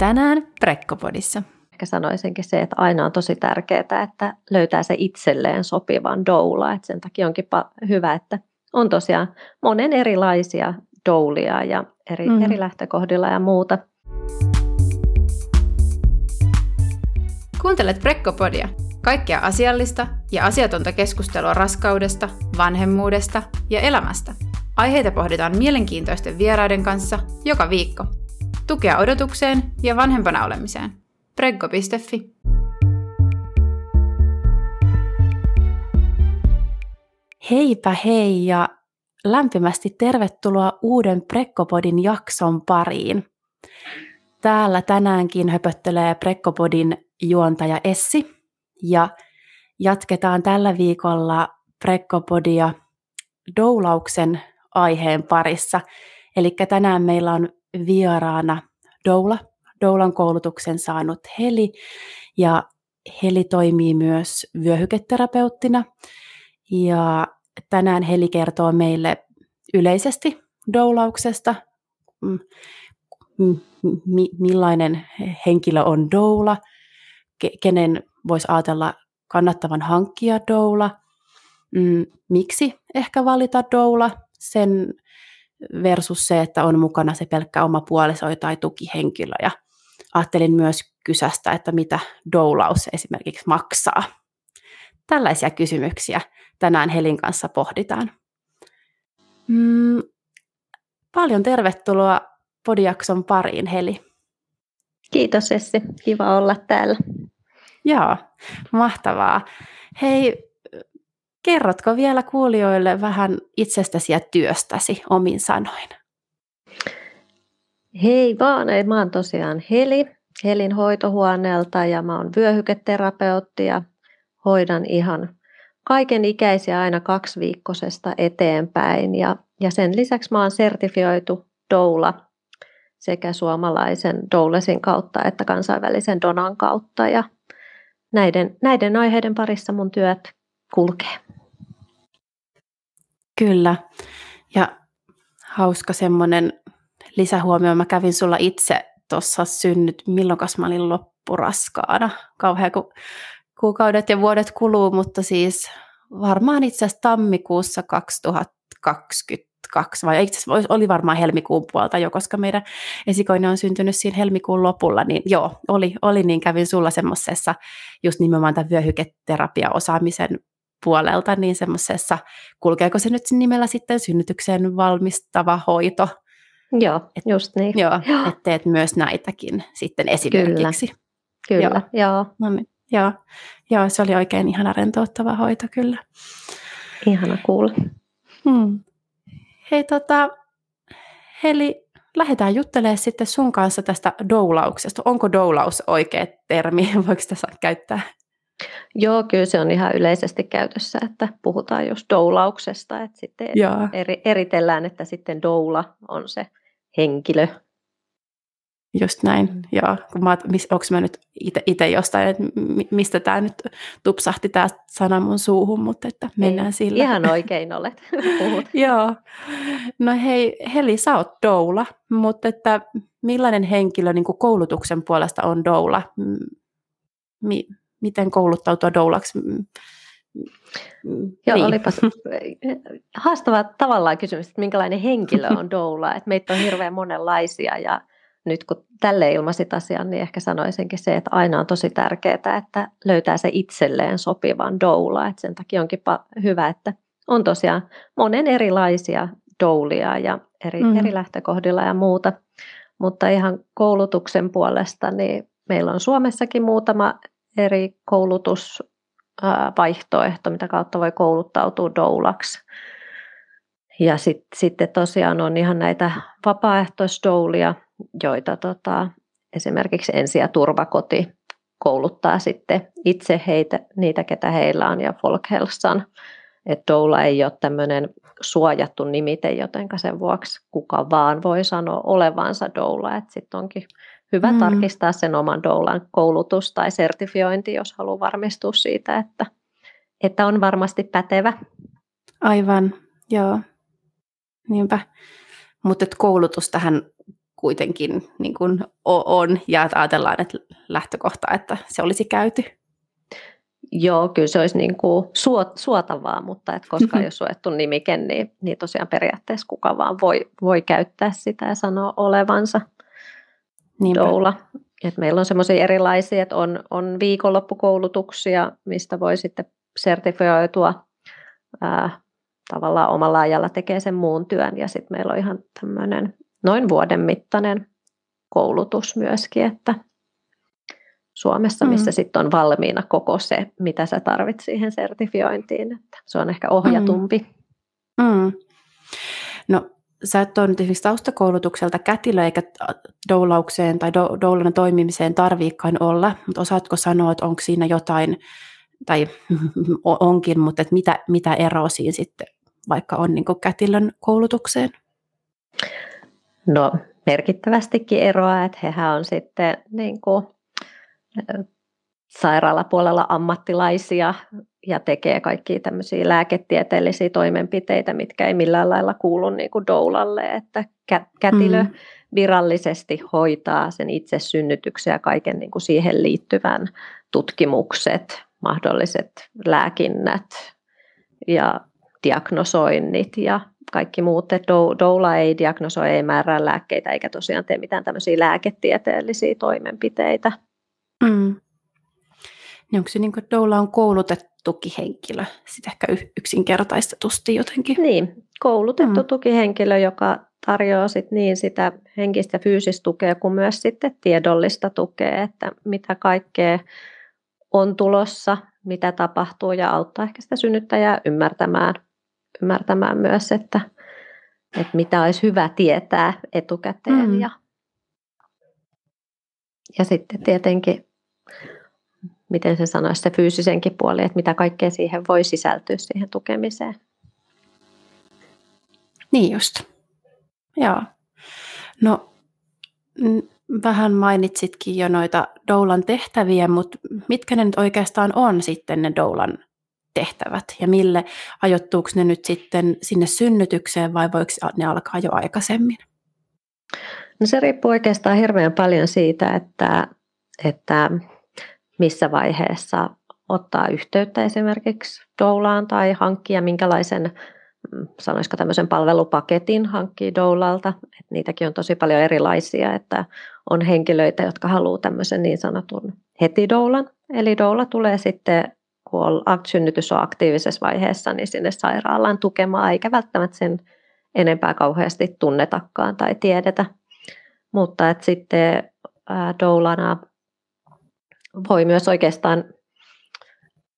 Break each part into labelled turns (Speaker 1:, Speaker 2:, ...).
Speaker 1: Tänään Prekkopodissa.
Speaker 2: Ehkä sanoisinkin se, että aina on tosi tärkeää, että löytää se itselleen sopivan doula. Et sen takia onkin hyvä, että on tosiaan monen erilaisia doulia ja eri, mm. eri lähtökohdilla ja muuta.
Speaker 1: Kuuntelet Prekkopodia. Kaikkea asiallista ja asiatonta keskustelua raskaudesta, vanhemmuudesta ja elämästä. Aiheita pohditaan mielenkiintoisten vieraiden kanssa joka viikko. Tukea odotukseen ja vanhempana olemiseen. Preggo.fi Heipä hei ja lämpimästi tervetuloa uuden Prekkopodin jakson pariin. Täällä tänäänkin höpöttelee Prekkopodin juontaja Essi ja jatketaan tällä viikolla Prekkopodia doulauksen aiheen parissa. Eli tänään meillä on vieraana doula, doulan koulutuksen saanut Heli. Ja Heli toimii myös vyöhyketerapeuttina. Ja tänään Heli kertoo meille yleisesti doulauksesta, millainen henkilö on doula, kenen voisi ajatella kannattavan hankkia doula, mm, miksi ehkä valita doula, sen versus se, että on mukana se pelkkä oma puoliso tai tukihenkilö. Ja ajattelin myös kysästä, että mitä doulaus esimerkiksi maksaa. Tällaisia kysymyksiä tänään Helin kanssa pohditaan. Mm, paljon tervetuloa podiakson pariin, Heli.
Speaker 2: Kiitos Essi, kiva olla täällä.
Speaker 1: Joo, mahtavaa. Hei, kerrotko vielä kuulijoille vähän itsestäsi ja työstäsi omin sanoin?
Speaker 2: Hei vaan, mä oon tosiaan Heli, Helin hoitohuoneelta ja mä oon vyöhyketerapeutti ja hoidan ihan kaiken ikäisiä aina kaksiviikkoisesta eteenpäin. Ja, ja sen lisäksi mä oon sertifioitu doula sekä suomalaisen doulesin kautta että kansainvälisen donan kautta. Ja näiden, näiden aiheiden parissa mun työt kulkee.
Speaker 1: Kyllä. Ja hauska semmoinen lisähuomio. Mä kävin sulla itse tuossa synnyt, milloin mä olin loppuraskaana. Kauhean kun kuukaudet ja vuodet kuluu, mutta siis varmaan itse asiassa tammikuussa 2022, vai itse asiassa oli varmaan helmikuun puolta jo, koska meidän esikoinen on syntynyt siinä helmikuun lopulla, niin joo, oli, oli niin kävin sulla semmoisessa just nimenomaan tämän vyöhyketerapia-osaamisen puolelta, niin semmoisessa, kulkeeko se nyt nimellä sitten synnytykseen valmistava hoito?
Speaker 2: Joo, just niin.
Speaker 1: Joo, joo. että teet myös näitäkin sitten esimerkiksi.
Speaker 2: Kyllä, kyllä joo. joo.
Speaker 1: No niin. Joo, joo, se oli oikein ihana rentouttava hoito kyllä.
Speaker 2: Ihana kuulla.
Speaker 1: Hmm. Hei tota, Heli, lähdetään juttelemaan sitten sun kanssa tästä doulauksesta. Onko doulaus oikea termi? Voiko sitä käyttää?
Speaker 2: Joo, kyllä se on ihan yleisesti käytössä, että puhutaan just doulauksesta, että sitten eri, eritellään, että sitten doula on se henkilö,
Speaker 1: Just näin, mm. joo. Kun mä, onko mä nyt itse jostain, että mistä tämä nyt tupsahti tämä sana mun suuhun, mutta että mennään Ei, sillä.
Speaker 2: Ihan oikein olet,
Speaker 1: joo. No hei, Heli, sä oot doula, mutta että millainen henkilö niin koulutuksen puolesta on doula? Mi, miten kouluttautua doulaksi?
Speaker 2: Joo, niin. olipas haastava tavallaan kysymys, että minkälainen henkilö on doula. Että meitä on hirveän monenlaisia ja nyt kun tälle ilmasit asian, niin ehkä sanoisinkin se, että aina on tosi tärkeää, että löytää se itselleen sopivan doula. Että sen takia onkin hyvä, että on tosiaan monen erilaisia doulia ja eri, mm. eri lähtökohdilla ja muuta. Mutta ihan koulutuksen puolesta, niin meillä on Suomessakin muutama eri koulutusvaihtoehto, mitä kautta voi kouluttautua doulaksi. Ja sit, sitten tosiaan on ihan näitä vapaaehtoisdoulia, joita tota, esimerkiksi ensi- ja turvakoti kouluttaa sitten itse heitä, niitä, ketä heillä on, ja Folkhälsan. Että doula ei ole tämmöinen suojattu nimite, joten sen vuoksi kuka vaan voi sanoa olevansa doula. Että sitten onkin hyvä mm. tarkistaa sen oman doulan koulutus tai sertifiointi, jos haluaa varmistua siitä, että, että on varmasti pätevä.
Speaker 1: Aivan, joo. Niinpä. Mutta koulutus tähän kuitenkin niin kuin on ja ajatellaan, että lähtökohta, että se olisi käyty.
Speaker 2: Joo, kyllä se olisi niin kuin suot, suotavaa, mutta et koska mm-hmm. ei ole suojattu nimike, niin, niin tosiaan periaatteessa kuka vaan voi, voi käyttää sitä ja sanoa olevansa Niinpä. doula. Et meillä on semmoisia erilaisia, että on, on viikonloppukoulutuksia, mistä voi sitten sertifioitua ää, tavallaan omalla ajalla tekee sen muun työn ja sitten meillä on ihan tämmöinen noin vuoden mittainen koulutus myöskin, että Suomessa, missä mm. sitten on valmiina koko se, mitä sä tarvit siihen sertifiointiin. Että se on ehkä ohjatumpi.
Speaker 1: Mm. Mm. No sä et ole nyt esimerkiksi taustakoulutukselta kätilö eikä doulaukseen tai do, doulana toimimiseen tarviikkaan olla, mutta osaatko sanoa, että onko siinä jotain, tai onkin, mutta että mitä, mitä eroa siinä sitten vaikka on niin kätilön koulutukseen?
Speaker 2: No merkittävästikin eroa, että hehän on sitten niin kuin, sairaalapuolella ammattilaisia ja tekee kaikkia tämmöisiä lääketieteellisiä toimenpiteitä, mitkä ei millään lailla kuulu niin kuin doulalle, että kätilö mm. virallisesti hoitaa sen itse synnytyksen ja kaiken niin kuin siihen liittyvän tutkimukset, mahdolliset lääkinnät ja diagnosoinnit ja kaikki muut. Doula ei diagnosoi, ei määrää lääkkeitä eikä tosiaan tee mitään tämmöisiä lääketieteellisiä toimenpiteitä.
Speaker 1: Mm. Niin onko se niin kuin, että doula on koulutettukin henkilö, sitten ehkä yksinkertaistetusti jotenkin?
Speaker 2: Niin, koulutettu mm. tukihenkilö, joka tarjoaa sit niin sitä henkistä fyysistä tukea kuin myös sitten tiedollista tukea, että mitä kaikkea on tulossa, mitä tapahtuu ja auttaa ehkä sitä synnyttäjää ymmärtämään, ymmärtämään myös, että, että mitä olisi hyvä tietää etukäteen mm. ja, ja sitten tietenkin miten se sanoisi, se fyysisenkin puoli, että mitä kaikkea siihen voi sisältyä siihen tukemiseen.
Speaker 1: Niin just. Joo. No, vähän mainitsitkin jo noita doulan tehtäviä, mutta mitkä ne nyt oikeastaan on sitten ne doulan tehtävät ja mille ajoittuuko ne nyt sitten sinne synnytykseen vai voiko ne alkaa jo aikaisemmin?
Speaker 2: No se riippuu oikeastaan hirveän paljon siitä, että, että missä vaiheessa ottaa yhteyttä esimerkiksi doulaan tai hankkia minkälaisen mm, sanoisiko tämmöisen palvelupaketin hankkii doulalta. Et niitäkin on tosi paljon erilaisia, että on henkilöitä, jotka haluaa tämmöisen niin sanotun heti doulan. Eli doula tulee sitten, kun synnytys on aktiivisessa vaiheessa, niin sinne sairaalaan tukemaan, eikä välttämättä sen enempää kauheasti tunnetakaan tai tiedetä. Mutta että sitten doulana voi myös oikeastaan,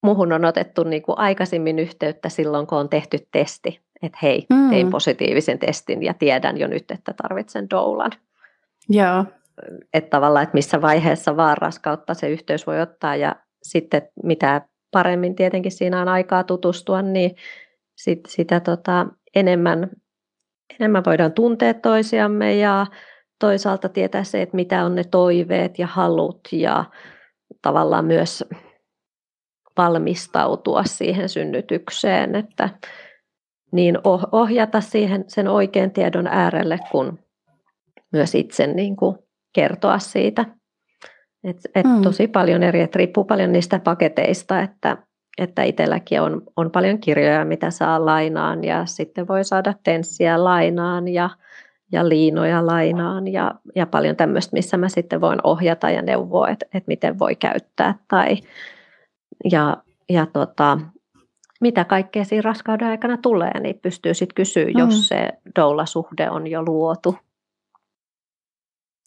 Speaker 2: muhun on otettu niin kuin aikaisemmin yhteyttä silloin, kun on tehty testi, että hei, mm. tein positiivisen testin ja tiedän jo nyt, että tarvitsen doulan.
Speaker 1: Joo.
Speaker 2: Että tavallaan, että missä vaiheessa vaan raskautta se yhteys voi ottaa ja sitten mitä paremmin tietenkin siinä on aikaa tutustua, niin sit, sitä tota, enemmän, enemmän voidaan tuntea toisiamme ja toisaalta tietää se, että mitä on ne toiveet ja halut ja tavallaan myös valmistautua siihen synnytykseen, että niin ohjata siihen sen oikean tiedon äärelle, kun myös itse niin kuin kertoa siitä. Et, et mm. Tosi paljon eri, että riippuu paljon niistä paketeista, että, että itselläkin on, on paljon kirjoja, mitä saa lainaan ja sitten voi saada tenssiä lainaan ja ja liinoja lainaan ja, ja paljon tämmöistä, missä mä sitten voin ohjata ja neuvoa, että, että miten voi käyttää tai ja, ja tota, mitä kaikkea siinä raskauden aikana tulee, niin pystyy sitten kysyä, mm. jos se doula-suhde on jo luotu.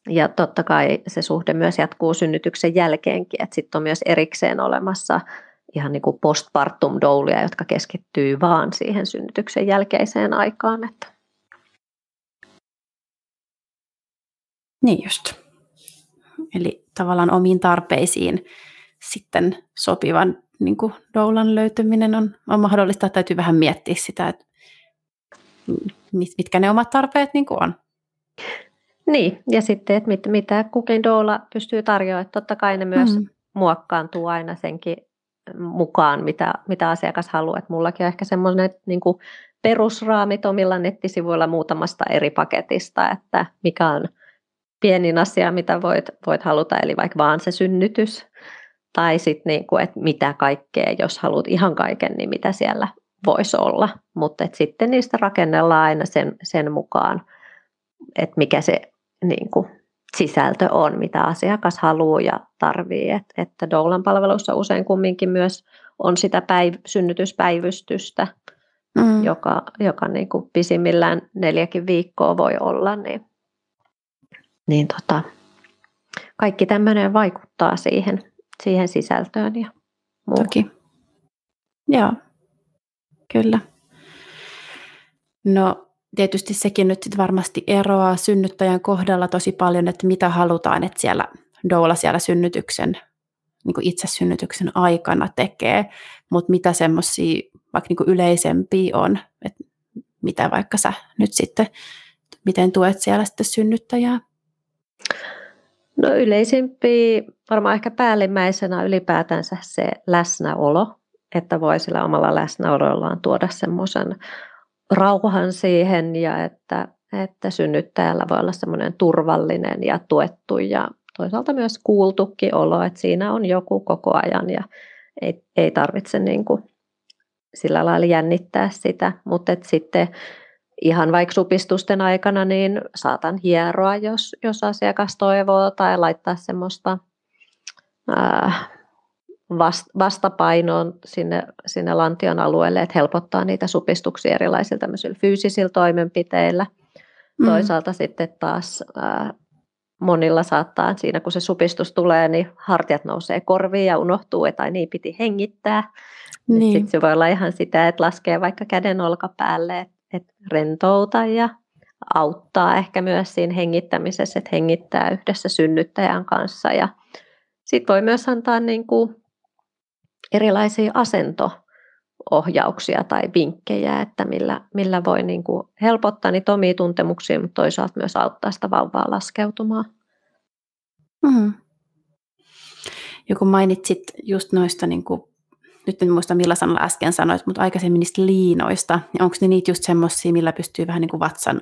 Speaker 2: Ja totta kai se suhde myös jatkuu synnytyksen jälkeenkin, että sitten on myös erikseen olemassa ihan niin kuin postpartum doulia, jotka keskittyy vaan siihen synnytyksen jälkeiseen aikaan. Että
Speaker 1: Niin just. Eli tavallaan omiin tarpeisiin sitten sopivan niin kuin doulan löytyminen on, on mahdollista. Täytyy vähän miettiä sitä, että mitkä ne omat tarpeet niin kuin on.
Speaker 2: Niin, ja sitten, että mit, mitä kukin doula pystyy tarjoamaan. Totta kai ne myös mm. muokkaantuu aina senkin mukaan, mitä, mitä asiakas haluaa. Et mullakin on ehkä semmoinen niin perusraamit omilla nettisivuilla muutamasta eri paketista, että mikä on pienin asia, mitä voit, voit haluta, eli vaikka vaan se synnytys, tai sitten niin että mitä kaikkea, jos haluat ihan kaiken, niin mitä siellä voisi olla. Mutta sitten niistä rakennellaan aina sen, sen mukaan, että mikä se niin kuin, sisältö on, mitä asiakas haluaa ja tarvii. Et, että Doulan palvelussa usein kumminkin myös on sitä päiv- synnytyspäivystystä, mm. joka, joka niin kuin pisimmillään neljäkin viikkoa voi olla, niin, niin tota, kaikki tämmöinen vaikuttaa siihen, siihen sisältöön ja muuhun.
Speaker 1: Toki. Joo, kyllä. No tietysti sekin nyt sit varmasti eroaa synnyttäjän kohdalla tosi paljon, että mitä halutaan, että siellä doula siellä synnytyksen, niin kuin itse synnytyksen aikana tekee, mutta mitä semmoisia vaikka niin yleisempiä on, että mitä vaikka sä nyt sitten, miten tuet siellä sitten synnyttäjää?
Speaker 2: No yleisimpiä, varmaan ehkä päällimmäisenä ylipäätänsä se läsnäolo, että voi sillä omalla läsnäolollaan tuoda semmoisen rauhan siihen ja että, että synnyttäjällä voi olla semmoinen turvallinen ja tuettu ja toisaalta myös kuultukin olo, että siinä on joku koko ajan ja ei, ei tarvitse niin kuin sillä lailla jännittää sitä, mutta sitten ihan vaikka supistusten aikana niin saatan hieroa, jos, jos asiakas toivoo tai laittaa semmoista ää, vastapainoon sinne, sinne lantion alueelle, että helpottaa niitä supistuksia erilaisilla tämmöisillä fyysisillä toimenpiteillä. Mm. Toisaalta sitten taas ää, monilla saattaa siinä, kun se supistus tulee, niin hartiat nousee korviin ja unohtuu, että ai niin piti hengittää. Niin. Sitten se voi olla ihan sitä, että laskee vaikka käden olkapäälle, että, että rentouta ja auttaa ehkä myös siinä hengittämisessä, että hengittää yhdessä synnyttäjän kanssa. Ja sitten voi myös antaa niin kuin erilaisia asento-ohjauksia tai vinkkejä, että millä, millä voi niin kuin helpottaa niitä omia tuntemuksia, mutta toisaalta myös auttaa sitä vauvaa laskeutumaan.
Speaker 1: Mm. Joku mainitsit just noista, niin kuin, nyt en muista millä sanalla äsken sanoit, mutta aikaisemmin niistä liinoista. Onko ne niitä just semmoisia, millä pystyy vähän niin kuin vatsan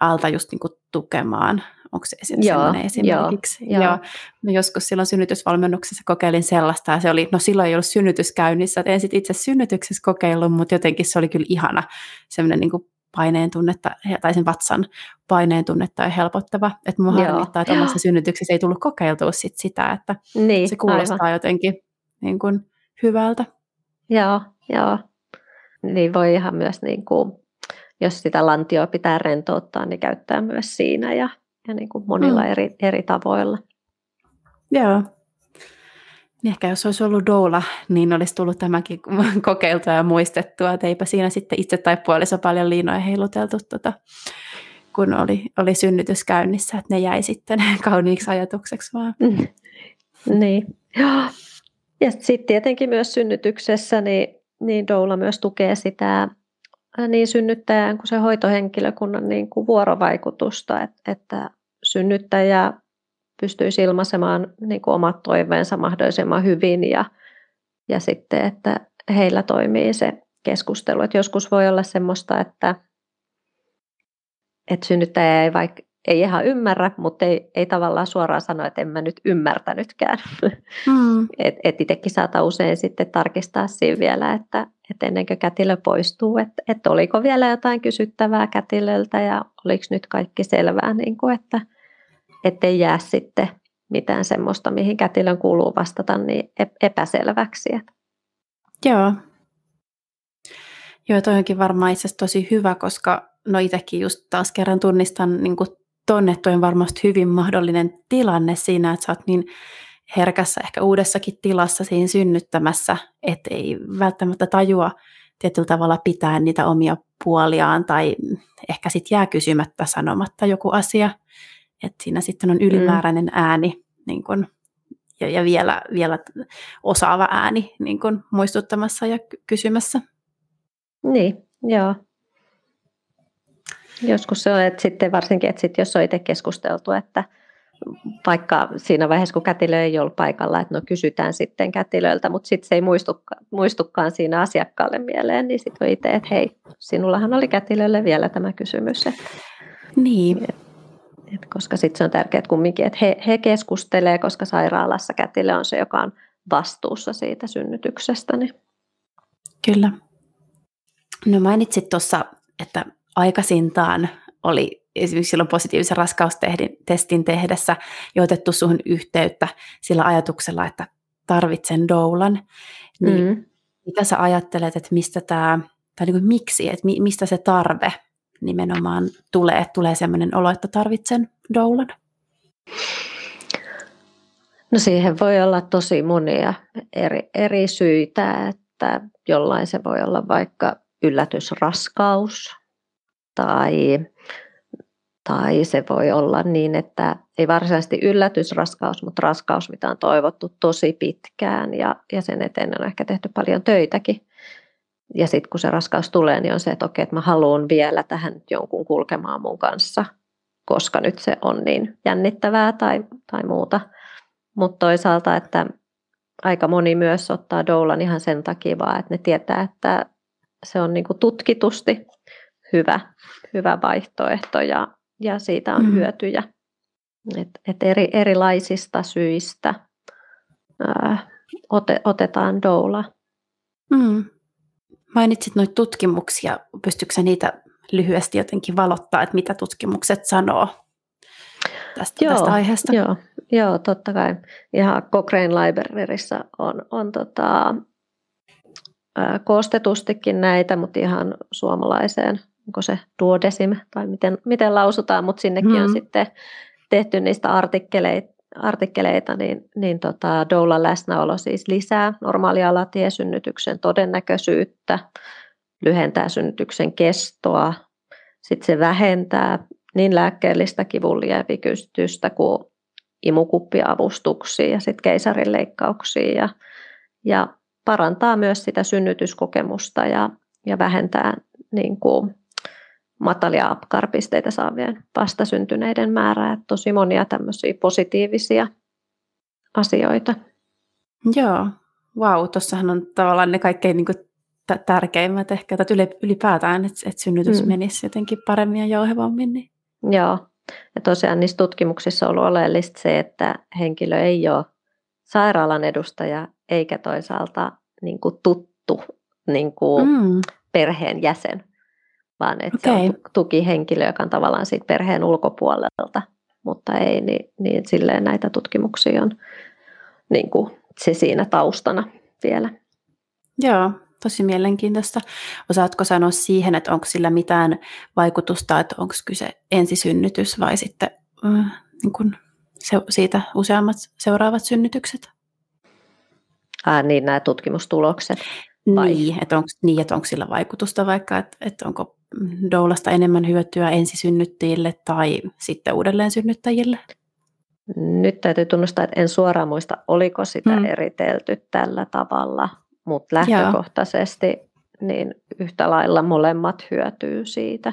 Speaker 1: alta just niin kuin tukemaan Onko se sellainen esimerkiksi? Joo, joo. No joskus silloin synnytysvalmennuksessa kokeilin sellaista, ja se oli, no silloin ei ollut synnytys käynnissä, että en sit itse synnytyksessä kokeillut, mutta jotenkin se oli kyllä ihana semmoinen niin paineen tunnetta, tai sen vatsan paineen tunnetta ja helpottava. Että mua harmittaa, että omassa synnytyksessä ei tullut kokeiltua sit sitä, että niin, se kuulostaa aivan. jotenkin niin kuin hyvältä.
Speaker 2: Joo, joo. Niin voi ihan myös, niin kuin, jos sitä lantioa pitää rentouttaa, niin käyttää myös siinä ja ja niin kuin monilla mm. eri, eri tavoilla.
Speaker 1: Joo. Niin ehkä jos olisi ollut doula, niin olisi tullut tämäkin kokeiltua ja muistettua, että eipä siinä sitten itse tai puoliso paljon liinoja heiluteltu, tota, kun oli, oli synnytys käynnissä, että ne jäi sitten kauniiksi ajatukseksi vaan. Mm.
Speaker 2: Niin, joo. Ja sitten tietenkin myös synnytyksessä, niin, niin doula myös tukee sitä niin synnyttäjän kuin se hoitohenkilökunnan niin kuin vuorovaikutusta, että, että synnyttäjä pystyisi ilmaisemaan niin kuin omat toiveensa mahdollisimman hyvin ja, ja sitten, että heillä toimii se keskustelu. Että joskus voi olla semmoista, että, että synnyttäjä ei vaikka ei ihan ymmärrä, mutta ei, ei tavallaan suoraan sano, että en mä nyt ymmärtänytkään. Mm. et, et itsekin saata usein sitten tarkistaa siinä vielä, että, että ennen kuin kätilö poistuu, että, että oliko vielä jotain kysyttävää kätilöltä ja oliko nyt kaikki selvää, niin kuin, että ettei jää sitten mitään semmoista, mihin kätilön kuuluu vastata, niin epäselväksi.
Speaker 1: Joo. Joo, toi onkin varmaan itse tosi hyvä, koska no itsekin just taas kerran tunnistan niin tonne, toi on varmasti hyvin mahdollinen tilanne siinä, että sä oot niin herkässä ehkä uudessakin tilassa siinä synnyttämässä, että ei välttämättä tajua tietyllä tavalla pitää niitä omia puoliaan tai ehkä sitten jää kysymättä sanomatta joku asia, että siinä sitten on mm. ylimääräinen mm. ääni niin kun, ja, ja vielä, vielä osaava ääni niin kun, muistuttamassa ja kysymässä.
Speaker 2: Niin, joo. Joskus se on, että sitten varsinkin, että sitten jos on itse keskusteltu, että vaikka siinä vaiheessa, kun kätilö ei ollut paikalla, että no kysytään sitten kätilöiltä, mutta sitten se ei muistukaan, muistukaan siinä asiakkaalle mieleen, niin sitten on itse, että hei, sinullahan oli kätilölle vielä tämä kysymys. Että,
Speaker 1: niin.
Speaker 2: Et, et koska sitten se on tärkeää kumminkin, että he, he keskustelee, koska sairaalassa kätilö on se, joka on vastuussa siitä synnytyksestä. Niin.
Speaker 1: Kyllä. No mainitsit tuossa, että aikaisintaan oli esimerkiksi silloin positiivisen raskaustestin tehdessä jo otettu suhun yhteyttä sillä ajatuksella, että tarvitsen doulan. Niin mm. Mitä sä ajattelet, että mistä tämä, tai niin kuin miksi, että mistä se tarve nimenomaan tulee, tulee sellainen olo, että tarvitsen doulan?
Speaker 2: No siihen voi olla tosi monia eri, eri syitä, että jollain se voi olla vaikka yllätysraskaus tai, tai se voi olla niin, että ei varsinaisesti yllätysraskaus, mutta raskaus, mitä on toivottu tosi pitkään ja, ja sen eteen on ehkä tehty paljon töitäkin. Ja sitten kun se raskaus tulee, niin on se, että okei, että mä haluan vielä tähän jonkun kulkemaan mun kanssa, koska nyt se on niin jännittävää tai, tai muuta. Mutta toisaalta, että aika moni myös ottaa doulan ihan sen takia vaan, että ne tietää, että se on niinku tutkitusti hyvä, hyvä vaihtoehto ja, ja siitä on mm. hyötyjä. Et, et eri, erilaisista syistä ää, ote, otetaan doula.
Speaker 1: Mm. Mainitsit noita tutkimuksia. Pystytkö niitä lyhyesti jotenkin valottaa, että mitä tutkimukset sanoo tästä, joo, tästä aiheesta?
Speaker 2: Joo, joo, totta kai. Ihan Cochrane Libraryssa on, on tota, koostetustikin näitä, mutta ihan suomalaiseen, onko se duodesim tai miten, miten lausutaan, mutta sinnekin hmm. on sitten tehty niistä artikkeleita, artikkeleita niin, niin tota, doulan läsnäolo siis lisää normaalia alatiesynnytyksen todennäköisyyttä, lyhentää synnytyksen kestoa, sitten se vähentää niin lääkkeellistä kivunlievitystä kuin imukuppiavustuksia ja sitten keisarinleikkauksia ja, ja parantaa myös sitä synnytyskokemusta ja, ja vähentää niin kuin matalia apkarpisteitä saavien vastasyntyneiden määrää. Että tosi monia tämmöisiä positiivisia asioita.
Speaker 1: Joo, wow, tuossahan on tavallaan ne kaikkein niin kuin t- tärkeimmät ehkä, että ylipäätään, että, että synnytys mm. menisi jotenkin paremmin ja jouhevammin. Niin.
Speaker 2: Joo, ja tosiaan niissä tutkimuksissa on ollut oleellista se, että henkilö ei ole sairaalan edustaja eikä toisaalta niin kuin tuttu niin kuin mm. perheen jäsen, vaan että okay. se on tukihenkilö, joka on tavallaan siitä perheen ulkopuolelta, mutta ei, niin, niin silleen näitä tutkimuksia on niin kuin se siinä taustana vielä.
Speaker 1: Joo, tosi mielenkiintoista. Osaatko sanoa siihen, että onko sillä mitään vaikutusta, että onko kyse ensisynnytys vai sitten äh, niin kuin se, siitä useammat seuraavat synnytykset?
Speaker 2: Ää, niin nämä tutkimustulokset.
Speaker 1: Vai? Niin, että onko, niin, että onko sillä vaikutusta vaikka, että, että onko doulasta enemmän hyötyä ensisynnyttäjille tai sitten uudelleen synnyttäjille?
Speaker 2: Nyt täytyy tunnustaa, että en suoraan muista, oliko sitä hmm. eritelty tällä tavalla, mutta lähtökohtaisesti niin yhtä lailla molemmat hyötyy siitä.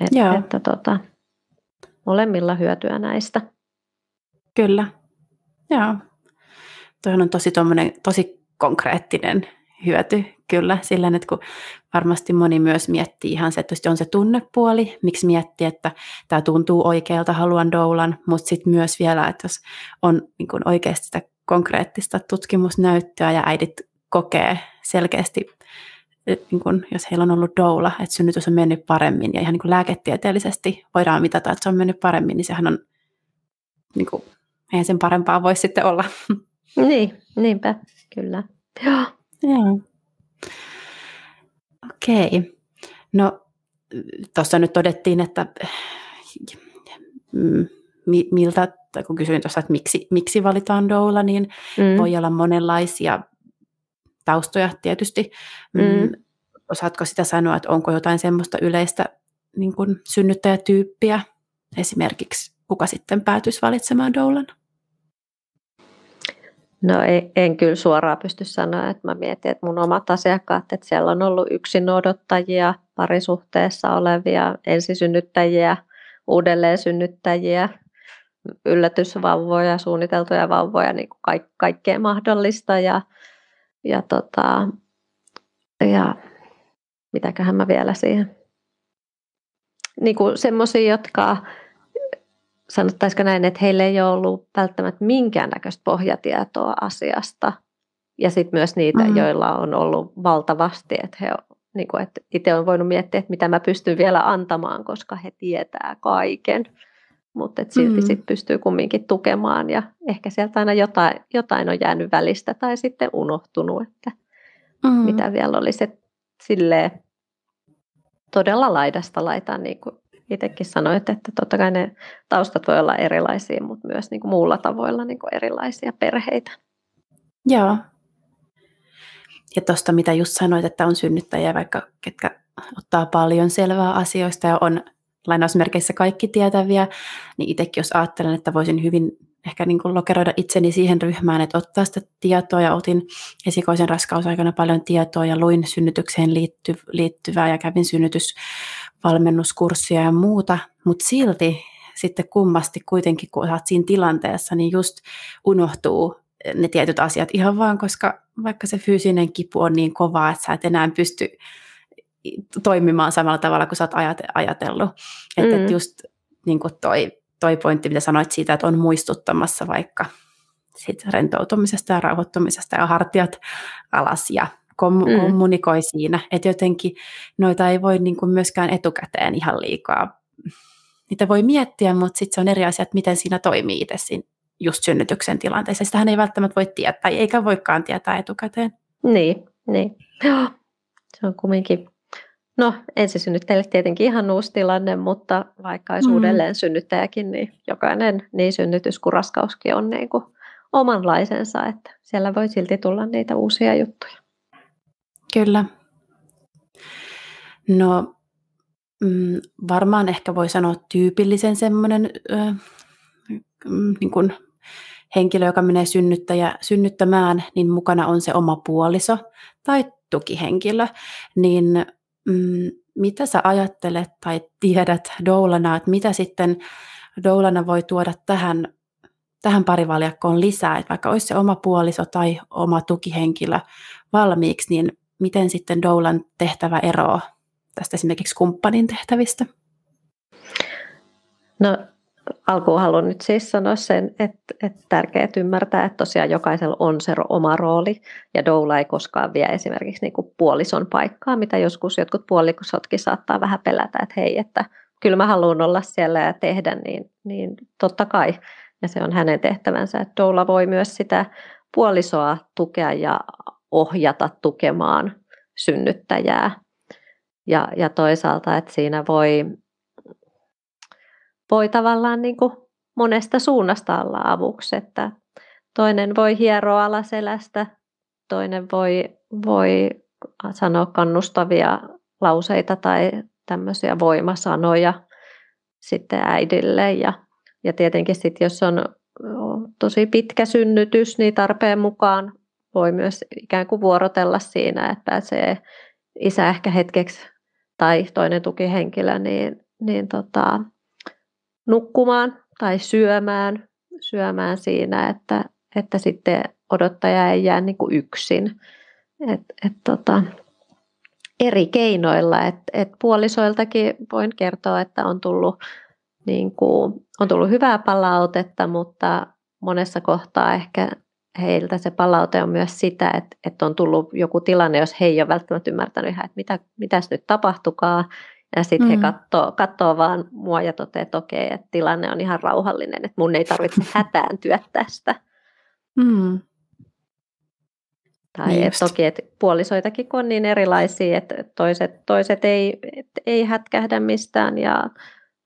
Speaker 2: Että, että tota, molemmilla hyötyä näistä.
Speaker 1: Kyllä. Joo. Tuohon on tosi, tosi konkreettinen hyöty kyllä sillä, että kun varmasti moni myös miettii ihan se, että on se tunnepuoli, miksi miettii, että tämä tuntuu oikealta, haluan doulan, mutta sitten myös vielä, että jos on niin kuin oikeasti sitä konkreettista tutkimusnäyttöä ja äidit kokee selkeästi, niin kuin, jos heillä on ollut doula, että synnytys on mennyt paremmin ja ihan niin kuin lääketieteellisesti voidaan mitata, että se on mennyt paremmin, niin sehän on, niin kuin, eihän sen parempaa voi sitten olla.
Speaker 2: Niin, niinpä, kyllä. Joo.
Speaker 1: Joo. Okei. No, tuossa nyt todettiin, että mm, miltä, tai kun kysyin tuossa, että miksi, miksi valitaan doula, niin mm. voi olla monenlaisia taustoja tietysti. Mm. mm. Osaatko sitä sanoa, että onko jotain semmoista yleistä niin kuin synnyttäjätyyppiä esimerkiksi, kuka sitten päätyisi valitsemaan doulan?
Speaker 2: No ei, en kyllä suoraan pysty sanoa, että mä mietin, että mun omat asiakkaat, että siellä on ollut yksin odottajia, parisuhteessa olevia, ensisynnyttäjiä, uudelleen synnyttäjiä, yllätysvauvoja, suunniteltuja vauvoja, niin kuin kaik, kaikkea mahdollista ja, ja, tota, ja mitäköhän mä vielä siihen. Niin kuin semmoisia, jotka sanottaisiko näin, että heillä ei ole ollut välttämättä minkäännäköistä pohjatietoa asiasta. Ja sitten myös niitä, mm. joilla on ollut valtavasti, että he niin kuin, että itse olen voinut miettiä, että mitä mä pystyn vielä antamaan, koska he tietää kaiken. Mutta silti mm. sit pystyy kumminkin tukemaan ja ehkä sieltä aina jotain, jotain on jäänyt välistä tai sitten unohtunut, että mm. mitä vielä olisi. Silleen todella laidasta laitaan, niin kuin itsekin sanoit, että totta kai ne taustat voi olla erilaisia, mutta myös niin kuin muulla tavoilla niin kuin erilaisia perheitä.
Speaker 1: Joo. Ja tuosta, mitä just sanoit, että on synnyttäjiä, vaikka ketkä ottaa paljon selvää asioista ja on lainausmerkeissä kaikki tietäviä, niin itsekin jos ajattelen, että voisin hyvin ehkä niin kuin lokeroida itseni siihen ryhmään, että ottaa sitä tietoa ja otin esikoisen raskausaikana paljon tietoa ja luin synnytykseen liitty, liittyvää ja kävin synnytysvalmennuskurssia ja muuta, mutta silti sitten kummasti kuitenkin, kun olet siinä tilanteessa, niin just unohtuu ne tietyt asiat ihan vaan, koska vaikka se fyysinen kipu on niin kovaa, että sä et enää pysty toimimaan samalla tavalla kuin sä oot ajatellut. Mm. Että et just niin kuin toi, toi pointti, mitä sanoit siitä, että on muistuttamassa vaikka sit rentoutumisesta ja rauhoittumisesta ja hartiat alas ja kom- mm. kommunikoi siinä. Että jotenkin noita ei voi niin kuin myöskään etukäteen ihan liikaa. Niitä voi miettiä, mutta sitten se on eri asia, että miten siinä toimii itse siinä just synnytyksen tilanteessa. Sitähän ei välttämättä voi tietää, eikä voikaan tietää etukäteen.
Speaker 2: Niin, niin. Joo. Se on kumminkin No ensisynnyttäjille tietenkin ihan uusi tilanne, mutta vaikka olisi mm. uudelleen synnyttäjäkin, niin jokainen niin synnytys kuin raskauskin on niin kuin omanlaisensa, että siellä voi silti tulla niitä uusia juttuja.
Speaker 1: Kyllä. No mm, varmaan ehkä voi sanoa tyypillisen semmoinen äh, niin kuin henkilö, joka menee synnyttäjä, synnyttämään, niin mukana on se oma puoliso tai tukihenkilö, niin mm, mitä sä ajattelet tai tiedät doulana, että mitä sitten doulana voi tuoda tähän, tähän parivaljakkoon lisää, että vaikka olisi se oma puoliso tai oma tukihenkilö valmiiksi, niin miten sitten doulan tehtävä eroaa tästä esimerkiksi kumppanin tehtävistä?
Speaker 2: No alkuun haluan nyt siis sanoa sen, että, että tärkeää ymmärtää, että tosiaan jokaisella on se oma rooli ja doula ei koskaan vie esimerkiksi niin kuin puolison paikkaa, mitä joskus jotkut puolikosotkin saattaa vähän pelätä, että hei, että kyllä mä haluan olla siellä ja tehdä, niin, niin totta kai. Ja se on hänen tehtävänsä, että doula voi myös sitä puolisoa tukea ja ohjata tukemaan synnyttäjää. Ja, ja toisaalta, että siinä voi voi tavallaan niin kuin monesta suunnasta olla avuksi, että toinen voi hieroa alaselästä, toinen voi, voi sanoa kannustavia lauseita tai tämmöisiä voimasanoja sitten äidille ja, ja tietenkin sitten jos on tosi pitkä synnytys, niin tarpeen mukaan voi myös ikään kuin vuorotella siinä, että pääsee isä ehkä hetkeksi tai toinen tukihenkilö niin, niin tota, nukkumaan tai syömään, syömään siinä, että, että sitten odottaja ei jää niin kuin yksin. Et, et tota, eri keinoilla. Et, et puolisoiltakin voin kertoa, että on tullut, niin kuin, on tullut hyvää palautetta, mutta monessa kohtaa ehkä heiltä se palaute on myös sitä, että, että on tullut joku tilanne, jos he ei ole välttämättä ymmärtänyt ihan, että mitä, mitäs nyt tapahtukaa, ja sitten mm. he katsoo, katsoo vaan mua ja toteaa, että okei, että tilanne on ihan rauhallinen, että mun ei tarvitse hätääntyä tästä. Mm. Tai niin et toki, että puolisoitakin kun on niin erilaisia, että toiset, toiset ei, et, ei hätkähdä mistään ja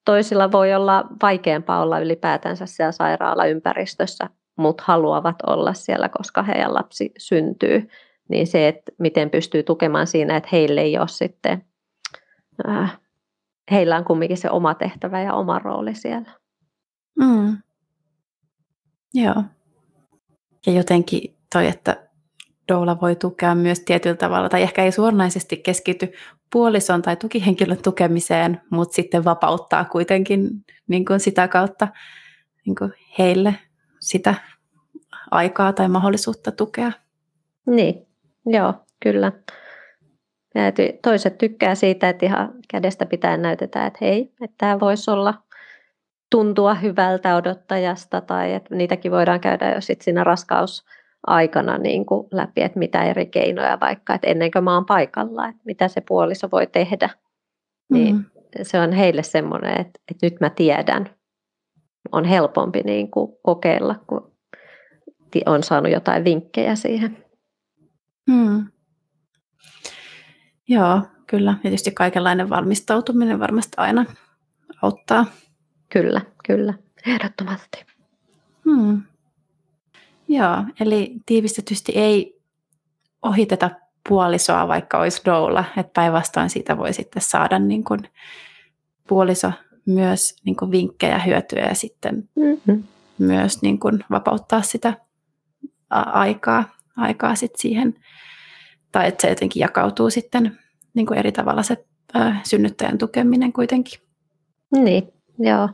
Speaker 2: toisilla voi olla vaikeampaa olla ylipäätänsä siellä sairaalaympäristössä, mutta haluavat olla siellä, koska heidän lapsi syntyy. Niin se, että miten pystyy tukemaan siinä, että heille ei ole sitten äh, heillä on kumminkin se oma tehtävä ja oma rooli siellä. Mm.
Speaker 1: Joo. Ja jotenkin toi, että doula voi tukea myös tietyllä tavalla, tai ehkä ei suoranaisesti keskity puolison tai tukihenkilön tukemiseen, mutta sitten vapauttaa kuitenkin niin kuin sitä kautta niin kuin heille sitä aikaa tai mahdollisuutta tukea.
Speaker 2: Niin, joo, kyllä. Ja toiset tykkää siitä, että ihan kädestä pitää näytetään, että hei, että tämä voisi olla tuntua hyvältä odottajasta tai että niitäkin voidaan käydä jo sit siinä raskausaikana niin kuin läpi, että mitä eri keinoja vaikka, että ennen kuin mä oon paikalla, että mitä se puoliso voi tehdä. Niin mm. se on heille semmoinen, että, että nyt mä tiedän. On helpompi niin kuin kokeilla, kun on saanut jotain vinkkejä siihen.
Speaker 1: Mm. Joo, kyllä. Tietysti kaikenlainen valmistautuminen varmasti aina auttaa.
Speaker 2: Kyllä, kyllä. Ehdottomasti.
Speaker 1: Hmm. Joo, eli tiivistetysti ei ohiteta puolisoa, vaikka olisi doula, että päinvastoin siitä voi sitten saada niin kuin puoliso myös niin kuin vinkkejä, hyötyä ja sitten mm-hmm. myös niin kuin vapauttaa sitä aikaa, aikaa sit siihen, tai että se jotenkin jakautuu sitten niin kuin eri tavalla se ää, synnyttäjän tukeminen kuitenkin.
Speaker 2: Niin, joo.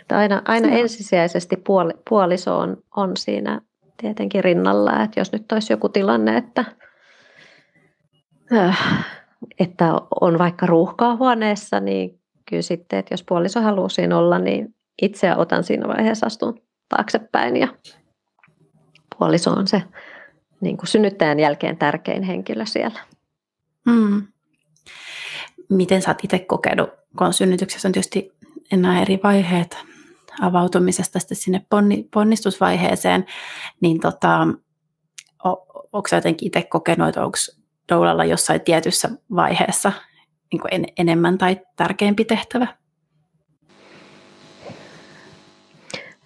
Speaker 2: Että aina aina ensisijaisesti puoli, puoliso on, on siinä tietenkin rinnalla, että jos nyt olisi joku tilanne, että, äh, että on vaikka ruuhkaa huoneessa, niin kyllä sitten, että jos puoliso haluaa siinä olla, niin itse otan siinä vaiheessa astun taaksepäin ja puoliso on se niin kuin synnyttäjän jälkeen tärkein henkilö siellä.
Speaker 1: Mm. Miten sä oot itse kokenut, kun synnytyksessä on tietysti enää eri vaiheet avautumisesta sinne ponni, ponnistusvaiheeseen, niin tota, onko sä jotenkin itse kokenut, että onko doulalla jossain tietyssä vaiheessa niin en, enemmän tai tärkeämpi tehtävä?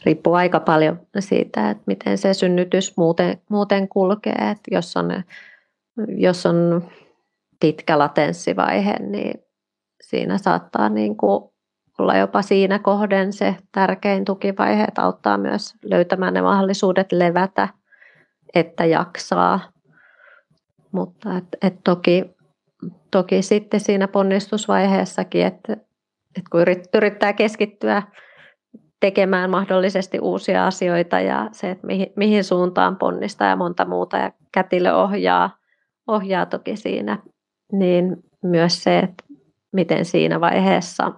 Speaker 2: riippuu aika paljon siitä, että miten se synnytys muuten, muuten kulkee. Että jos, on, jos on pitkä latenssivaihe, niin siinä saattaa niin kuin olla jopa siinä kohden se tärkein tukivaihe, että auttaa myös löytämään ne mahdollisuudet levätä, että jaksaa. Mutta et, et toki, toki sitten siinä ponnistusvaiheessakin, että, että kun yrittää keskittyä tekemään mahdollisesti uusia asioita ja se, että mihin, mihin suuntaan ponnistaa ja monta muuta ja kätilö ohjaa, ohjaa toki siinä, niin myös se, että miten siinä vaiheessa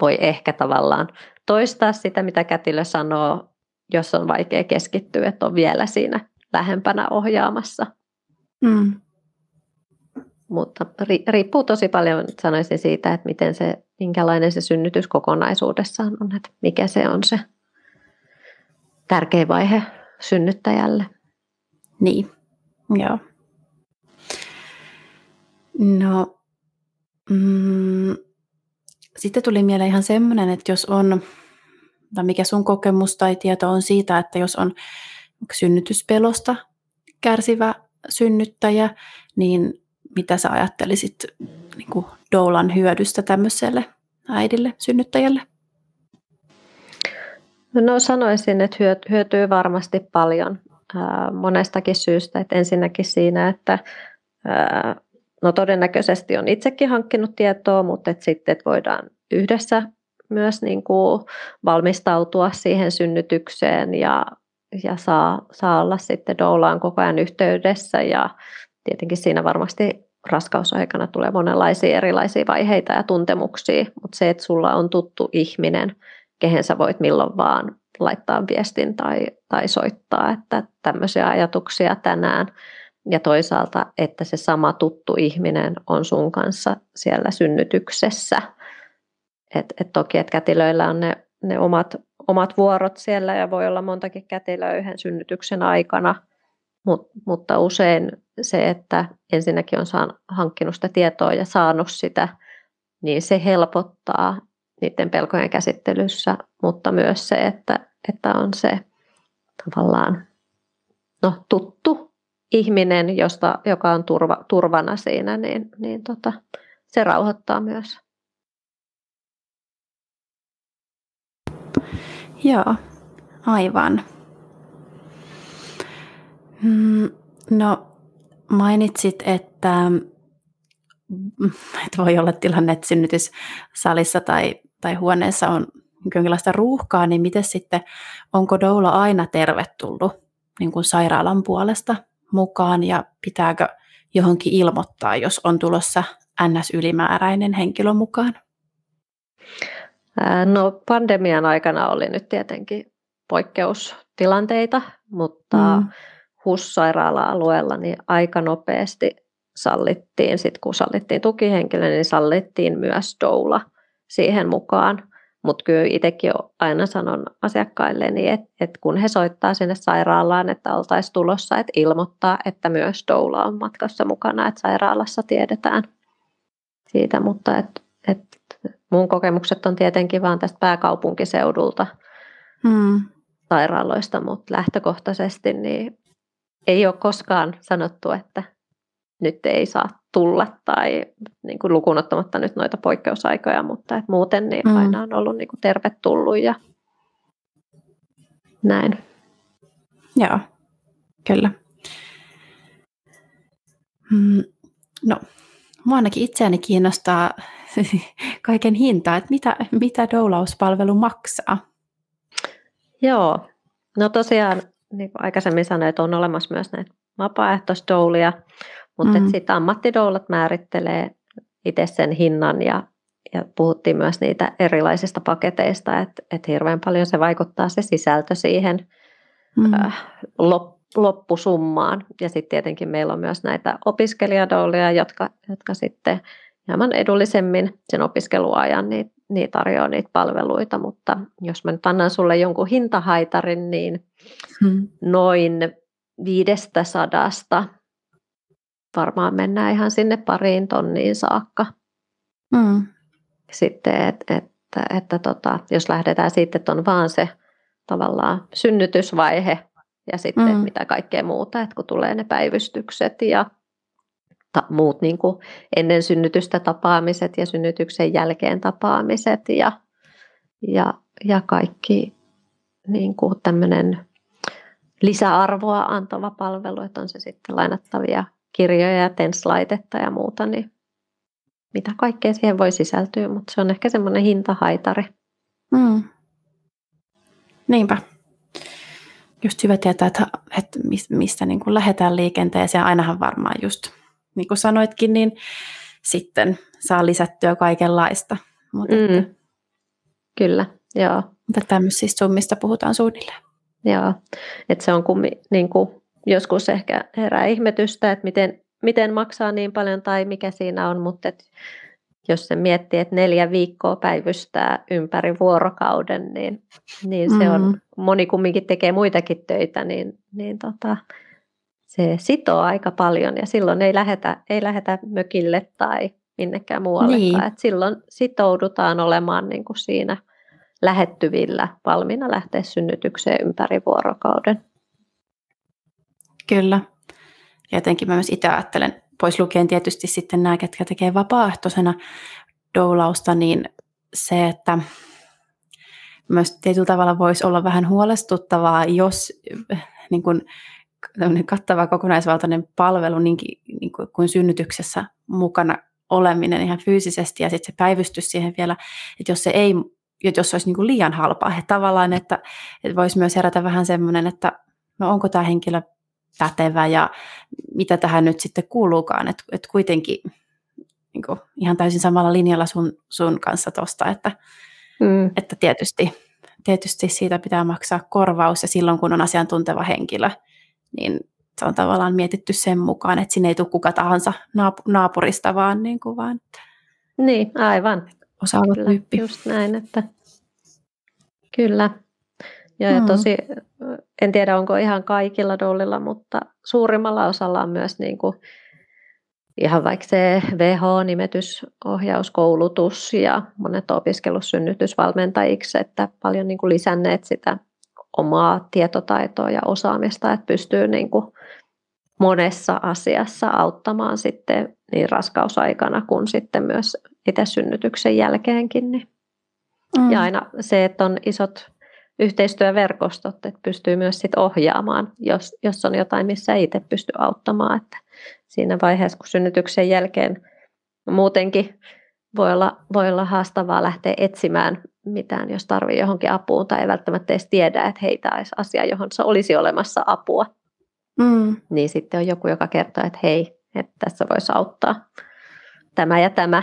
Speaker 2: voi ehkä tavallaan toistaa sitä, mitä kätilö sanoo, jos on vaikea keskittyä, että on vielä siinä lähempänä ohjaamassa. Mm. Mutta riippuu tosi paljon, sanoisin siitä, että miten se, minkälainen se synnytys kokonaisuudessaan on, että mikä se on se tärkein vaihe synnyttäjälle.
Speaker 1: Niin, joo. No, mm, sitten tuli mieleen ihan semmoinen, että jos on, tai mikä sun kokemus tai tieto on siitä, että jos on synnytyspelosta kärsivä synnyttäjä, niin mitä sä ajattelisit niin kuin doulan hyödystä tämmöiselle äidille, synnyttäjälle?
Speaker 2: No sanoisin, että hyötyy varmasti paljon monestakin syystä. Että ensinnäkin siinä, että no todennäköisesti on itsekin hankkinut tietoa, mutta että sitten että voidaan yhdessä myös niin kuin valmistautua siihen synnytykseen ja, ja saa, saa olla sitten doulaan koko ajan yhteydessä ja tietenkin siinä varmasti raskausaikana tulee monenlaisia erilaisia vaiheita ja tuntemuksia, mutta se, että sulla on tuttu ihminen, kehen sä voit milloin vaan laittaa viestin tai, tai soittaa, että tämmöisiä ajatuksia tänään. Ja toisaalta, että se sama tuttu ihminen on sun kanssa siellä synnytyksessä. Et, et toki, että kätilöillä on ne, ne omat, omat vuorot siellä ja voi olla montakin kätilöä yhden synnytyksen aikana – Mut, mutta usein se, että ensinnäkin on saan, hankkinut sitä tietoa ja saanut sitä, niin se helpottaa niiden pelkojen käsittelyssä, mutta myös se, että, että on se tavallaan no, tuttu ihminen, josta, joka on turva, turvana siinä, niin, niin tota, se rauhoittaa myös.
Speaker 1: Joo, aivan. Mm, no mainitsit, että, että voi olla tilanne, että synnytyssalissa tai, tai huoneessa on jonkinlaista ruuhkaa, niin miten sitten, onko doula aina tervetullut niin kuin sairaalan puolesta mukaan ja pitääkö johonkin ilmoittaa, jos on tulossa NS-ylimääräinen henkilö mukaan?
Speaker 2: No pandemian aikana oli nyt tietenkin poikkeustilanteita, mutta mm. HUS-sairaala-alueella niin aika nopeasti sallittiin, sit kun sallittiin tukihenkilö, niin sallittiin myös doula siihen mukaan. Mutta kyllä itsekin aina sanon asiakkaille, että et kun he soittaa sinne sairaalaan, että oltaisiin tulossa, että ilmoittaa, että myös doula on matkassa mukana, että sairaalassa tiedetään siitä. Mutta et, et mun kokemukset on tietenkin vaan tästä pääkaupunkiseudulta hmm. sairaaloista, mutta lähtökohtaisesti niin ei ole koskaan sanottu, että nyt ei saa tulla tai niin kuin lukunottamatta nyt noita poikkeusaikoja, mutta et muuten niin mm. aina on ollut niin kuin tervetullut ja näin.
Speaker 1: Joo, kyllä. Mm, no, mua ainakin itseäni kiinnostaa kaiken hinta, että mitä, mitä doulauspalvelu maksaa?
Speaker 2: Joo, no tosiaan niin kuin aikaisemmin sanoin, että on olemassa myös näitä vapaaehtoisdoulia, mutta mm. sitten ammattidoulat määrittelee itse sen hinnan ja, ja puhuttiin myös niitä erilaisista paketeista, että, että hirveän paljon se vaikuttaa se sisältö siihen mm. äh, lop, loppusummaan. Ja sitten tietenkin meillä on myös näitä opiskelijadoulia, jotka, jotka sitten hieman edullisemmin sen opiskeluajan niin, niin tarjoaa niitä palveluita, mutta jos mä nyt annan sulle jonkun hintahaitarin, niin hmm. noin viidestä sadasta varmaan mennään ihan sinne pariin tonniin saakka. Mm. Sitten, että, että, että tota, jos lähdetään siitä, että on vaan se tavallaan synnytysvaihe ja sitten mm. mitä kaikkea muuta, että kun tulee ne päivystykset ja ta, muut niin kuin ennen synnytystä tapaamiset ja synnytyksen jälkeen tapaamiset ja, ja, ja kaikki niin kuin tämmöinen lisäarvoa antava palvelu, että on se sitten lainattavia kirjoja ja tenslaitetta ja muuta, niin mitä kaikkea siihen voi sisältyä, mutta se on ehkä semmoinen hintahaitari. Mm.
Speaker 1: Niinpä. Just hyvä tietää, että, että mistä niin kuin lähdetään liikenteeseen. Ainahan varmaan just, niin kuin sanoitkin, niin sitten saa lisättyä kaikenlaista.
Speaker 2: Mutta mm. että, Kyllä, joo.
Speaker 1: Mutta tämmöisistä summista puhutaan suunnilleen.
Speaker 2: Joo, että se on kummi, niin kuin joskus ehkä herää ihmetystä, että miten, miten maksaa niin paljon tai mikä siinä on, mutta et jos se miettii, että neljä viikkoa päivystää ympäri vuorokauden, niin, niin se on, mm. moni kumminkin tekee muitakin töitä, niin, niin tota, se sitoo aika paljon ja silloin ei lähetä, ei lähetä mökille tai minnekään muuallekaan. Niin. Et silloin sitoudutaan olemaan niin kuin siinä lähettyvillä, valmiina lähteä synnytykseen ympäri vuorokauden.
Speaker 1: Kyllä. Ja jotenkin mä myös itse ajattelen, pois lukien tietysti sitten nämä, ketkä tekee vapaaehtoisena doulausta, niin se, että myös tietyllä tavalla voisi olla vähän huolestuttavaa, jos niin kuin, kattava kokonaisvaltainen palvelu niin, niin kuin, kuin synnytyksessä mukana oleminen ihan fyysisesti ja sitten se päivystys siihen vielä, että jos se ei, jos se olisi niin kuin liian halpaa, että tavallaan, että, että voisi myös herätä vähän semmoinen, että no onko tämä henkilö pätevä ja mitä tähän nyt sitten kuuluukaan. Että et kuitenkin niin kuin, ihan täysin samalla linjalla sun, sun kanssa tuosta, että, mm. että tietysti, tietysti siitä pitää maksaa korvaus ja silloin kun on asiantunteva henkilö, niin se on tavallaan mietitty sen mukaan, että sinne ei tule kuka tahansa naapurista, vaan, niin kuin vaan
Speaker 2: niin, aivan.
Speaker 1: Osaava kyllä, tyyppi.
Speaker 2: Just näin, että kyllä. Ja, mm. ja tosi, en tiedä onko ihan kaikilla dollilla, mutta suurimmalla osalla on myös niin kuin ihan vaikka se WHO-nimetysohjauskoulutus ja monet on opiskellut synnytysvalmentajiksi, että paljon niin kuin lisänneet sitä omaa tietotaitoa ja osaamista, että pystyy niin kuin monessa asiassa auttamaan sitten niin raskausaikana kuin sitten myös itse synnytyksen jälkeenkin. Niin. Mm. Ja aina se, että on isot yhteistyöverkostot, että pystyy myös sit ohjaamaan, jos, jos on jotain, missä itse pystyy auttamaan. Että siinä vaiheessa, kun synnytyksen jälkeen muutenkin voi olla, voi olla haastavaa lähteä etsimään mitään, jos tarvii johonkin apuun tai ei välttämättä edes tiedä, että heitä olisi asia, johon se olisi olemassa apua. Mm. Niin sitten on joku, joka kertoo, että hei, että tässä voisi auttaa tämä ja tämä.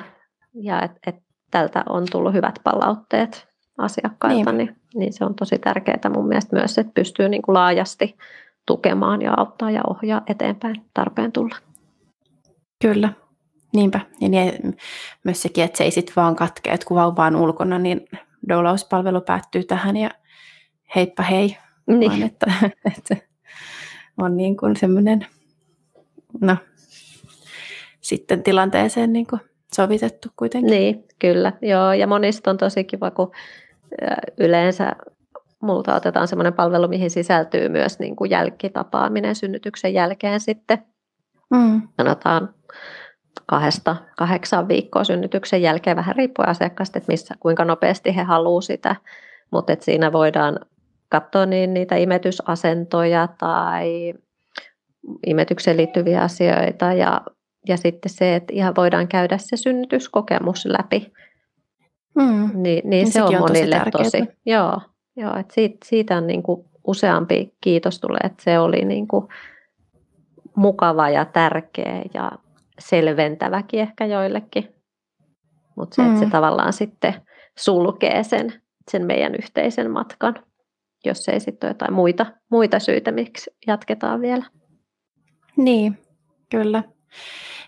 Speaker 2: Ja että et tältä on tullut hyvät palautteet asiakkailta, niin, niin se on tosi tärkeää mun mielestä myös, että pystyy niin kuin laajasti tukemaan ja auttaa ja ohjaa eteenpäin tarpeen tulla.
Speaker 1: Kyllä, niinpä. Ja niin, myös sekin, että se ei sitten vaan katkea, että kun vauva on ulkona, niin doulauspalvelu päättyy tähän ja heippa hei. Niin. Vaan että, että on niin kuin semmoinen, no, sitten tilanteeseen niin kuin sovitettu kuitenkin.
Speaker 2: Niin, kyllä. Joo, ja monista on tosi kiva, kun yleensä multa otetaan semmoinen palvelu, mihin sisältyy myös niin kuin jälkitapaaminen synnytyksen jälkeen sitten. Mm. Sanotaan kahdesta kahdeksan viikkoa synnytyksen jälkeen, vähän riippuen asiakkaasta, että missä, kuinka nopeasti he haluavat sitä. Mutta siinä voidaan katsoa niin niitä imetysasentoja tai imetykseen liittyviä asioita ja, ja sitten se, että ihan voidaan käydä se synnytyskokemus läpi. Mm. Niin, niin, niin se on monille tosi, tosi joo, joo että siitä, siitä on niin kuin useampi kiitos tulee, että se oli niin kuin mukava ja tärkeä ja selventäväkin ehkä joillekin. Mutta se, mm. että se tavallaan sitten sulkee sen, sen meidän yhteisen matkan, jos ei sitten ole jotain muita, muita syitä, miksi jatketaan vielä.
Speaker 1: Niin, kyllä.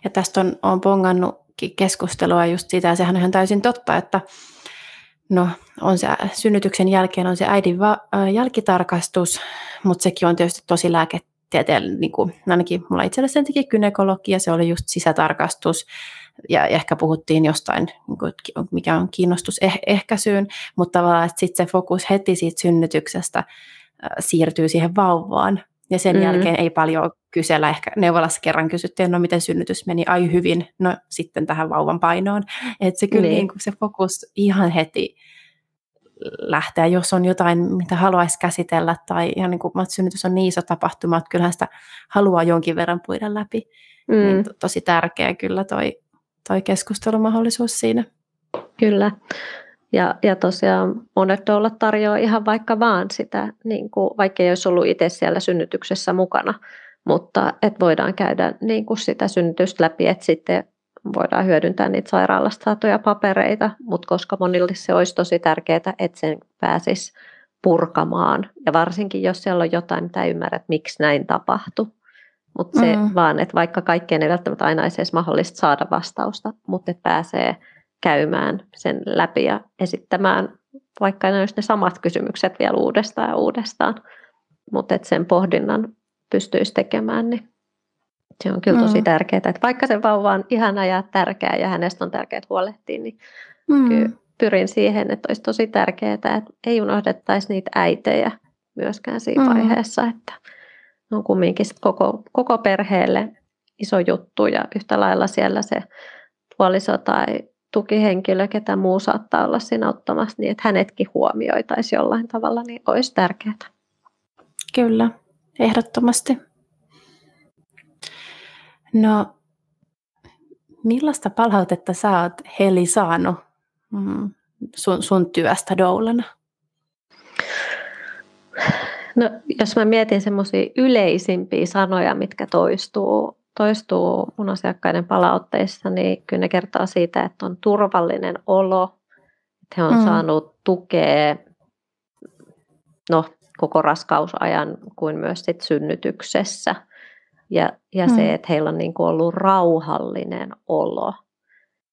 Speaker 1: Ja tästä on, on pongannut keskustelua just siitä, ja sehän on ihan täysin totta, että no, on se synnytyksen jälkeen on se äidin va- äh, jälkitarkastus, mutta sekin on tietysti tosi lääketieteellinen, niin kuin, ainakin mulla itsellä sen teki gynekologia, se oli just sisätarkastus, ja ehkä puhuttiin jostain, niin kuin, mikä on kiinnostus eh- ehkäisyyn, mutta tavallaan sitten se fokus heti siitä synnytyksestä äh, siirtyy siihen vauvaan, ja sen mm. jälkeen ei paljon kysellä, ehkä neuvolassa kerran kysyttiin, no miten synnytys meni, ai hyvin, no sitten tähän vauvan painoon. Että se kyllä niin. Niin kuin se fokus ihan heti lähtee, jos on jotain, mitä haluaisi käsitellä, tai ihan niin kuin synnytys on niin iso tapahtuma, että kyllähän sitä haluaa jonkin verran puida läpi. Mm. Niin to, tosi tärkeä kyllä toi, toi keskustelumahdollisuus siinä.
Speaker 2: Kyllä. Ja, ja tosiaan monet doulat tarjoaa ihan vaikka vaan sitä, niin kuin, vaikka ei olisi ollut itse siellä synnytyksessä mukana, mutta et voidaan käydä niin kuin sitä synnytystä läpi, että sitten voidaan hyödyntää niitä sairaalasta saatuja papereita, mutta koska monille se olisi tosi tärkeää, että sen pääsisi purkamaan. Ja varsinkin, jos siellä on jotain, mitä ymmärrät, miksi näin tapahtui. Mutta se mm. vaan, että vaikka kaikkeen ei välttämättä aina edes mahdollista saada vastausta, mutta että pääsee käymään sen läpi ja esittämään vaikka ne olisi ne samat kysymykset vielä uudestaan ja uudestaan, mutta että sen pohdinnan pystyisi tekemään, niin se on kyllä tosi mm. tärkeää. Että vaikka se vauva on ihana ja tärkeä ja hänestä on tärkeää huolehtia, niin mm. kyllä pyrin siihen, että olisi tosi tärkeää, että ei unohdettaisi niitä äitejä myöskään siinä mm. vaiheessa, että on kumminkin koko, koko perheelle iso juttu ja yhtä lailla siellä se puoliso tai tukihenkilö, ketä muu saattaa olla siinä ottamassa, niin että hänetkin huomioitaisiin jollain tavalla, niin olisi tärkeää.
Speaker 1: Kyllä, ehdottomasti. No, millaista palautetta sä oot Heli saanut mm, sun, sun työstä doulana?
Speaker 2: No, jos mä mietin semmoisia yleisimpiä sanoja, mitkä toistuu toistuu mun asiakkaiden palautteissa, niin kyllä ne kertoo siitä, että on turvallinen olo, että he on mm. saanut tukea no, koko raskausajan kuin myös sit synnytyksessä. Ja, ja mm. se, että heillä on niin kuin ollut rauhallinen olo.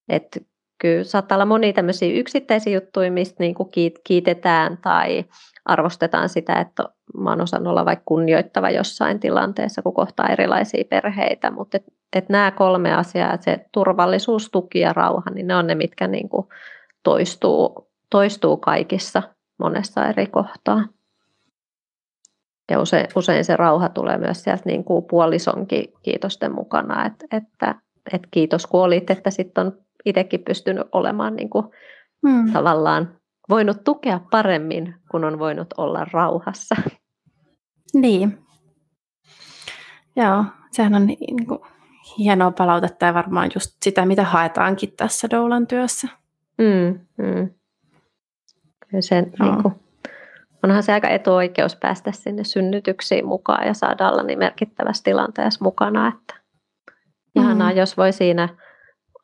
Speaker 2: Että kyllä saattaa olla monia tämmöisiä yksittäisiä juttuja, mistä niin kuin kiitetään tai arvostetaan sitä, että mä oon osannut olla vaikka kunnioittava jossain tilanteessa, kun kohtaa erilaisia perheitä, mutta et, et nämä kolme asiaa, että se turvallisuus, tuki ja rauha, niin ne on ne, mitkä niin kuin toistuu, toistuu kaikissa monessa eri kohtaa. Ja usein, usein se rauha tulee myös sieltä niin kuin puolisonkin kiitosten mukana, että, että, että kiitos kun olit, että sitten on itsekin pystynyt olemaan niin kuin hmm. tavallaan voinut tukea paremmin, kun on voinut olla rauhassa.
Speaker 1: Niin. Joo, sehän on niin kuin hienoa palautetta ja varmaan just sitä, mitä haetaankin tässä Doulan työssä.
Speaker 2: Mm, mm. Kyllä sen, niin kuin, onhan se aika etuoikeus päästä sinne synnytyksiin mukaan ja saada olla niin merkittävässä tilanteessa mukana, että ihanaa, mm. jos voi siinä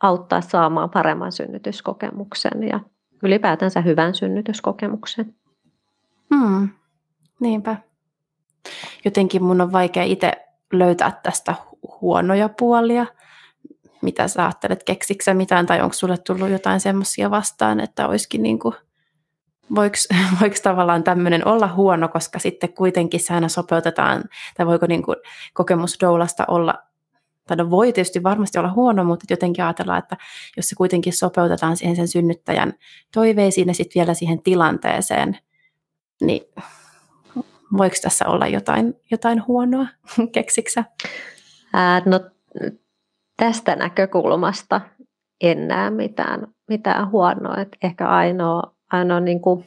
Speaker 2: auttaa saamaan paremman synnytyskokemuksen ja ylipäätänsä hyvän synnytyskokemuksen.
Speaker 1: Hmm. Niinpä. Jotenkin mun on vaikea itse löytää tästä huonoja puolia. Mitä sä ajattelet, keksiksä mitään tai onko sulle tullut jotain semmoisia vastaan, että olisikin niin kuin, voiko, voiko tavallaan tämmöinen olla huono, koska sitten kuitenkin se aina sopeutetaan, tai voiko niin kuin kokemus doulasta olla tai no voi tietysti varmasti olla huono, mutta jotenkin ajatellaan, että jos se kuitenkin sopeutetaan siihen sen synnyttäjän toiveisiin ja sitten vielä siihen tilanteeseen, niin voiko tässä olla jotain, jotain huonoa, keksiksä?
Speaker 2: Ää, no, tästä näkökulmasta en näe mitään, mitään huonoa. Et ehkä ainoa, ainoa niin kuin,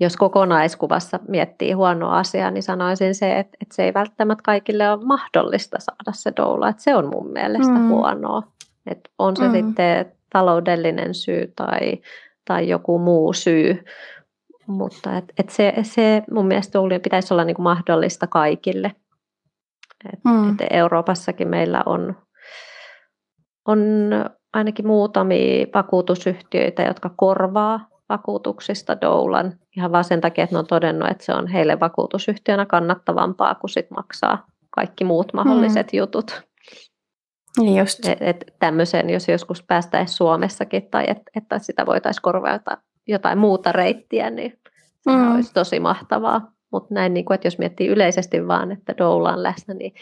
Speaker 2: jos kokonaiskuvassa miettii huonoa asiaa, niin sanoisin se, että, että se ei välttämättä kaikille ole mahdollista saada se doula. Että se on mun mielestä mm. huonoa. Että on se mm. sitten taloudellinen syy tai, tai joku muu syy, mutta et, et se, se mun mielestä pitäisi olla niin kuin mahdollista kaikille. Et, mm. et Euroopassakin meillä on, on ainakin muutamia vakuutusyhtiöitä, jotka korvaa vakuutuksista doulan ihan vaan sen takia, että ne on todennut, että se on heille vakuutusyhtiönä kannattavampaa kuin sit maksaa kaikki muut mahdolliset mm. jutut.
Speaker 1: Niin just.
Speaker 2: Et, et tämmöiseen, jos joskus päästäisiin Suomessakin tai et, että sitä voitaisiin korvata jotain muuta reittiä, niin se mm. olisi tosi mahtavaa. Mutta näin, niin kuin, että jos miettii yleisesti vaan, että doula on läsnä, niin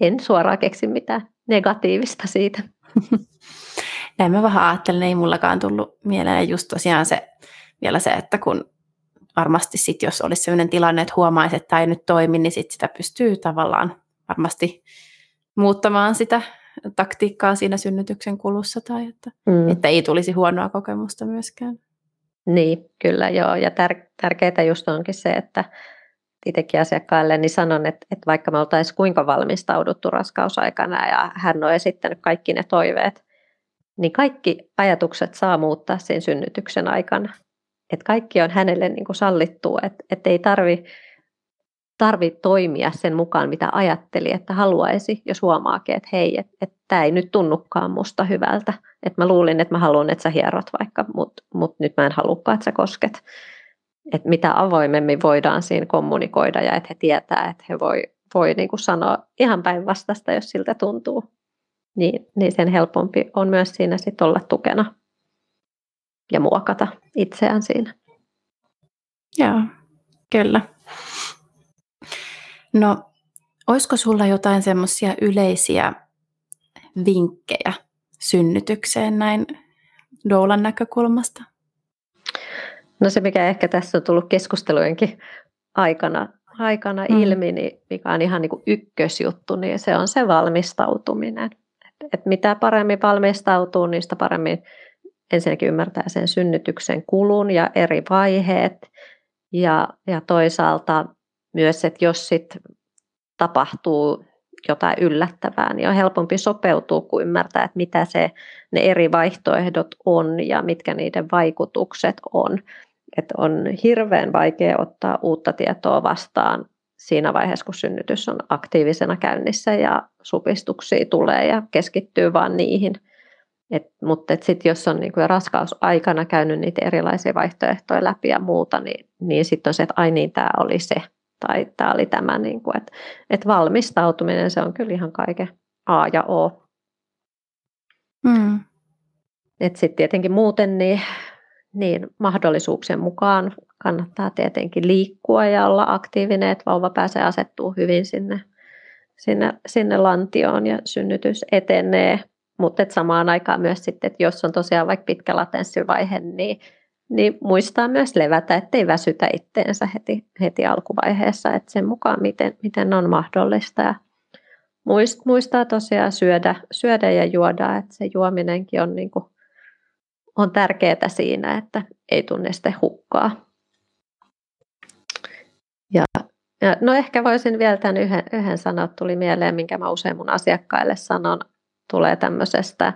Speaker 2: en suoraan keksi mitään negatiivista siitä.
Speaker 1: Näin mä vähän ajattelen, ei mullakaan tullut mieleen just tosiaan se, vielä se, että kun varmasti sit, jos olisi sellainen tilanne, että huomaisi, että tämä ei nyt toimi, niin sit sitä pystyy tavallaan varmasti muuttamaan sitä taktiikkaa siinä synnytyksen kulussa tai että, mm. että ei tulisi huonoa kokemusta myöskään.
Speaker 2: Niin, kyllä joo. Ja tär- tärkeää just onkin se, että itsekin asiakkaille niin sanon, että, että vaikka me oltaisiin kuinka valmistauduttu raskausaikana ja hän on esittänyt kaikki ne toiveet, niin kaikki ajatukset saa muuttaa sen synnytyksen aikana. Että kaikki on hänelle niin kuin sallittua, että, että ei tarvi, tarvi toimia sen mukaan, mitä ajatteli, että haluaisi, jos huomaakin, että hei, että, että tämä ei nyt tunnukaan musta hyvältä. Että mä luulin, että mä haluan, että sä hierot vaikka, mutta mut nyt mä en halukaan, että sä kosket. Että mitä avoimemmin voidaan siinä kommunikoida ja että he tietää, että he voi, voi niin kuin sanoa ihan päinvastaista, jos siltä tuntuu. Niin, niin sen helpompi on myös siinä sit olla tukena ja muokata itseään siinä.
Speaker 1: Joo, kyllä. No, olisiko sulla jotain semmoisia yleisiä vinkkejä synnytykseen näin doulan näkökulmasta?
Speaker 2: No se, mikä ehkä tässä on tullut keskustelujenkin aikana, aikana mm. ilmi, niin mikä on ihan niin kuin ykkösjuttu, niin se on se valmistautuminen. Et, et mitä paremmin valmistautuu, niin sitä paremmin ensinnäkin ymmärtää sen synnytyksen kulun ja eri vaiheet. Ja, ja toisaalta myös, että jos sit tapahtuu jotain yllättävää, niin on helpompi sopeutua kuin ymmärtää, että mitä se, ne eri vaihtoehdot on ja mitkä niiden vaikutukset on. Että on hirveän vaikea ottaa uutta tietoa vastaan siinä vaiheessa, kun synnytys on aktiivisena käynnissä ja supistuksia tulee ja keskittyy vain niihin – et, mutta et sit jos on niinku raskausaikana käynyt niitä erilaisia vaihtoehtoja läpi ja muuta, niin, niin sitten on se, että ai niin, tämä oli se tai tämä oli tämä. Niinku, että et valmistautuminen, se on kyllä ihan kaiken A ja O. Mm. Sitten tietenkin muuten niin, niin mahdollisuuksien mukaan kannattaa tietenkin liikkua ja olla aktiivinen, että vauva pääsee asettuu hyvin sinne, sinne, sinne lantioon ja synnytys etenee mutta samaan aikaan myös sitten, että jos on tosiaan vaikka pitkä latenssivaihe, niin, niin muistaa myös levätä, ettei väsytä itteensä heti, heti alkuvaiheessa, että sen mukaan miten, miten on mahdollista. Ja muistaa tosiaan syödä, syödä ja juoda, että se juominenkin on, niin kuin, on tärkeää siinä, että ei tunne sitten hukkaa. Ja, ja no ehkä voisin vielä tämän yhden, yhden sanoa, tuli mieleen, minkä mä usein mun asiakkaille sanon, tulee tämmöisestä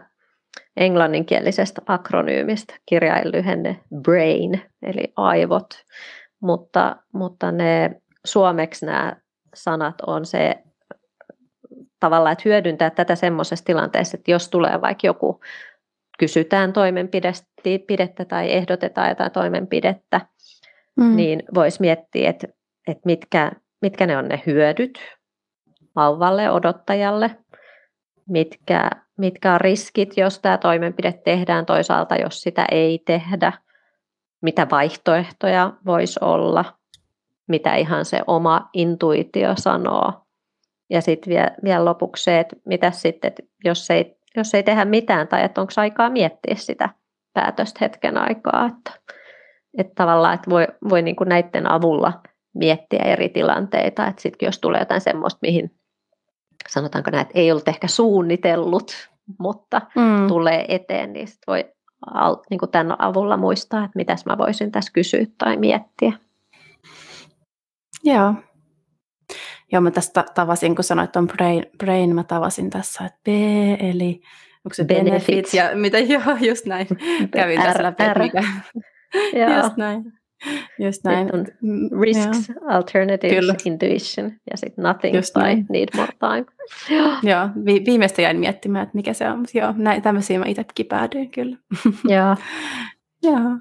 Speaker 2: englanninkielisestä akronyymistä, kirjainlyhenne BRAIN, eli aivot, mutta, mutta ne suomeksi nämä sanat on se tavallaan, että hyödyntää tätä semmoisessa tilanteessa, että jos tulee vaikka joku, kysytään toimenpidettä tai ehdotetaan jotain toimenpidettä, mm. niin voisi miettiä, että, että mitkä, mitkä ne on ne hyödyt vauvalle, odottajalle, mitkä, mitkä on riskit, jos tämä toimenpide tehdään, toisaalta jos sitä ei tehdä, mitä vaihtoehtoja voisi olla, mitä ihan se oma intuitio sanoo. Ja sitten vielä, vielä lopuksi se, että mitä sitten, että jos ei, jos ei tehdä mitään tai että onko aikaa miettiä sitä päätöstä hetken aikaa. Että, että tavallaan että voi, voi niin kuin näiden avulla miettiä eri tilanteita. Että sitten jos tulee jotain semmoista, mihin sanotaanko näin, että ei ollut ehkä suunnitellut, mutta mm. tulee eteen, niin sit voi niin kuin tämän avulla muistaa, että mitäs mä voisin tässä kysyä tai miettiä.
Speaker 1: Joo. Joo, mä tästä tavasin, kun sanoit tuon brain, brain, mä tavasin tässä, että B, eli onko se benefits, benefits ja mitä, joo, just näin. Kävin tässä läpi, mikä, just näin. Just näin. on
Speaker 2: risks, yeah. alternatives, Kyllä. intuition ja sitten nothing Just by näin. need more time.
Speaker 1: joo, vi- viimeistä jäin miettimään, että mikä se on. Mutta joo, näin, tämmöisiä mä itsekin päädyin kyllä.
Speaker 2: joo.
Speaker 1: joo.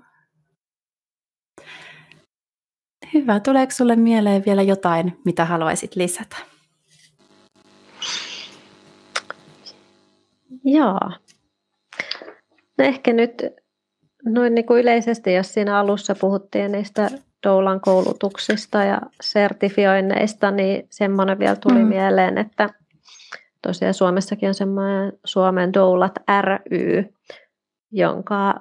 Speaker 1: Hyvä. Tuleeko sulle mieleen vielä jotain, mitä haluaisit lisätä?
Speaker 2: Joo. No ehkä nyt noin niin kuin yleisesti, jos siinä alussa puhuttiin niistä Doulan koulutuksista ja sertifioinneista, niin semmoinen vielä tuli mm. mieleen, että tosiaan Suomessakin on semmoinen Suomen Doulat ry, jonka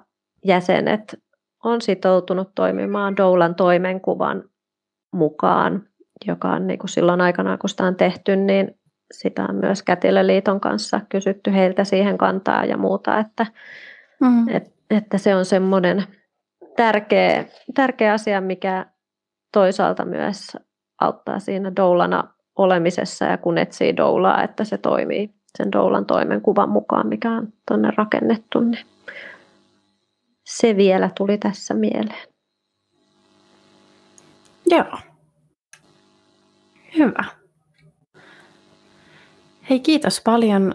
Speaker 2: jäsenet on sitoutunut toimimaan Doulan toimenkuvan mukaan, joka on niin kuin silloin aikanaan, kun sitä on tehty, niin sitä on myös Kätilöliiton kanssa kysytty heiltä siihen kantaa ja muuta, että, mm. et, että se on semmoinen tärkeä, tärkeä asia, mikä toisaalta myös auttaa siinä doulana olemisessa ja kun etsii doulaa, että se toimii sen doulan toimenkuvan mukaan, mikä on tuonne rakennettu, niin se vielä tuli tässä mieleen.
Speaker 1: Joo. Hyvä. Hei, kiitos paljon,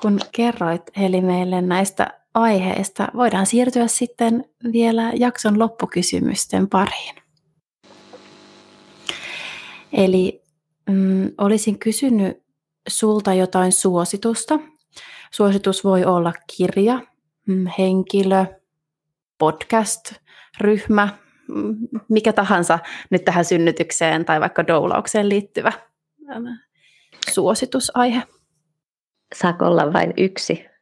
Speaker 1: kun kerroit Heli meille näistä aiheista. Voidaan siirtyä sitten vielä jakson loppukysymysten pariin. Eli mm, olisin kysynyt sulta jotain suositusta. Suositus voi olla kirja, mm, henkilö, podcast, ryhmä, mm, mikä tahansa nyt tähän synnytykseen tai vaikka doulaukseen liittyvä suositusaihe.
Speaker 2: Saako olla vain yksi?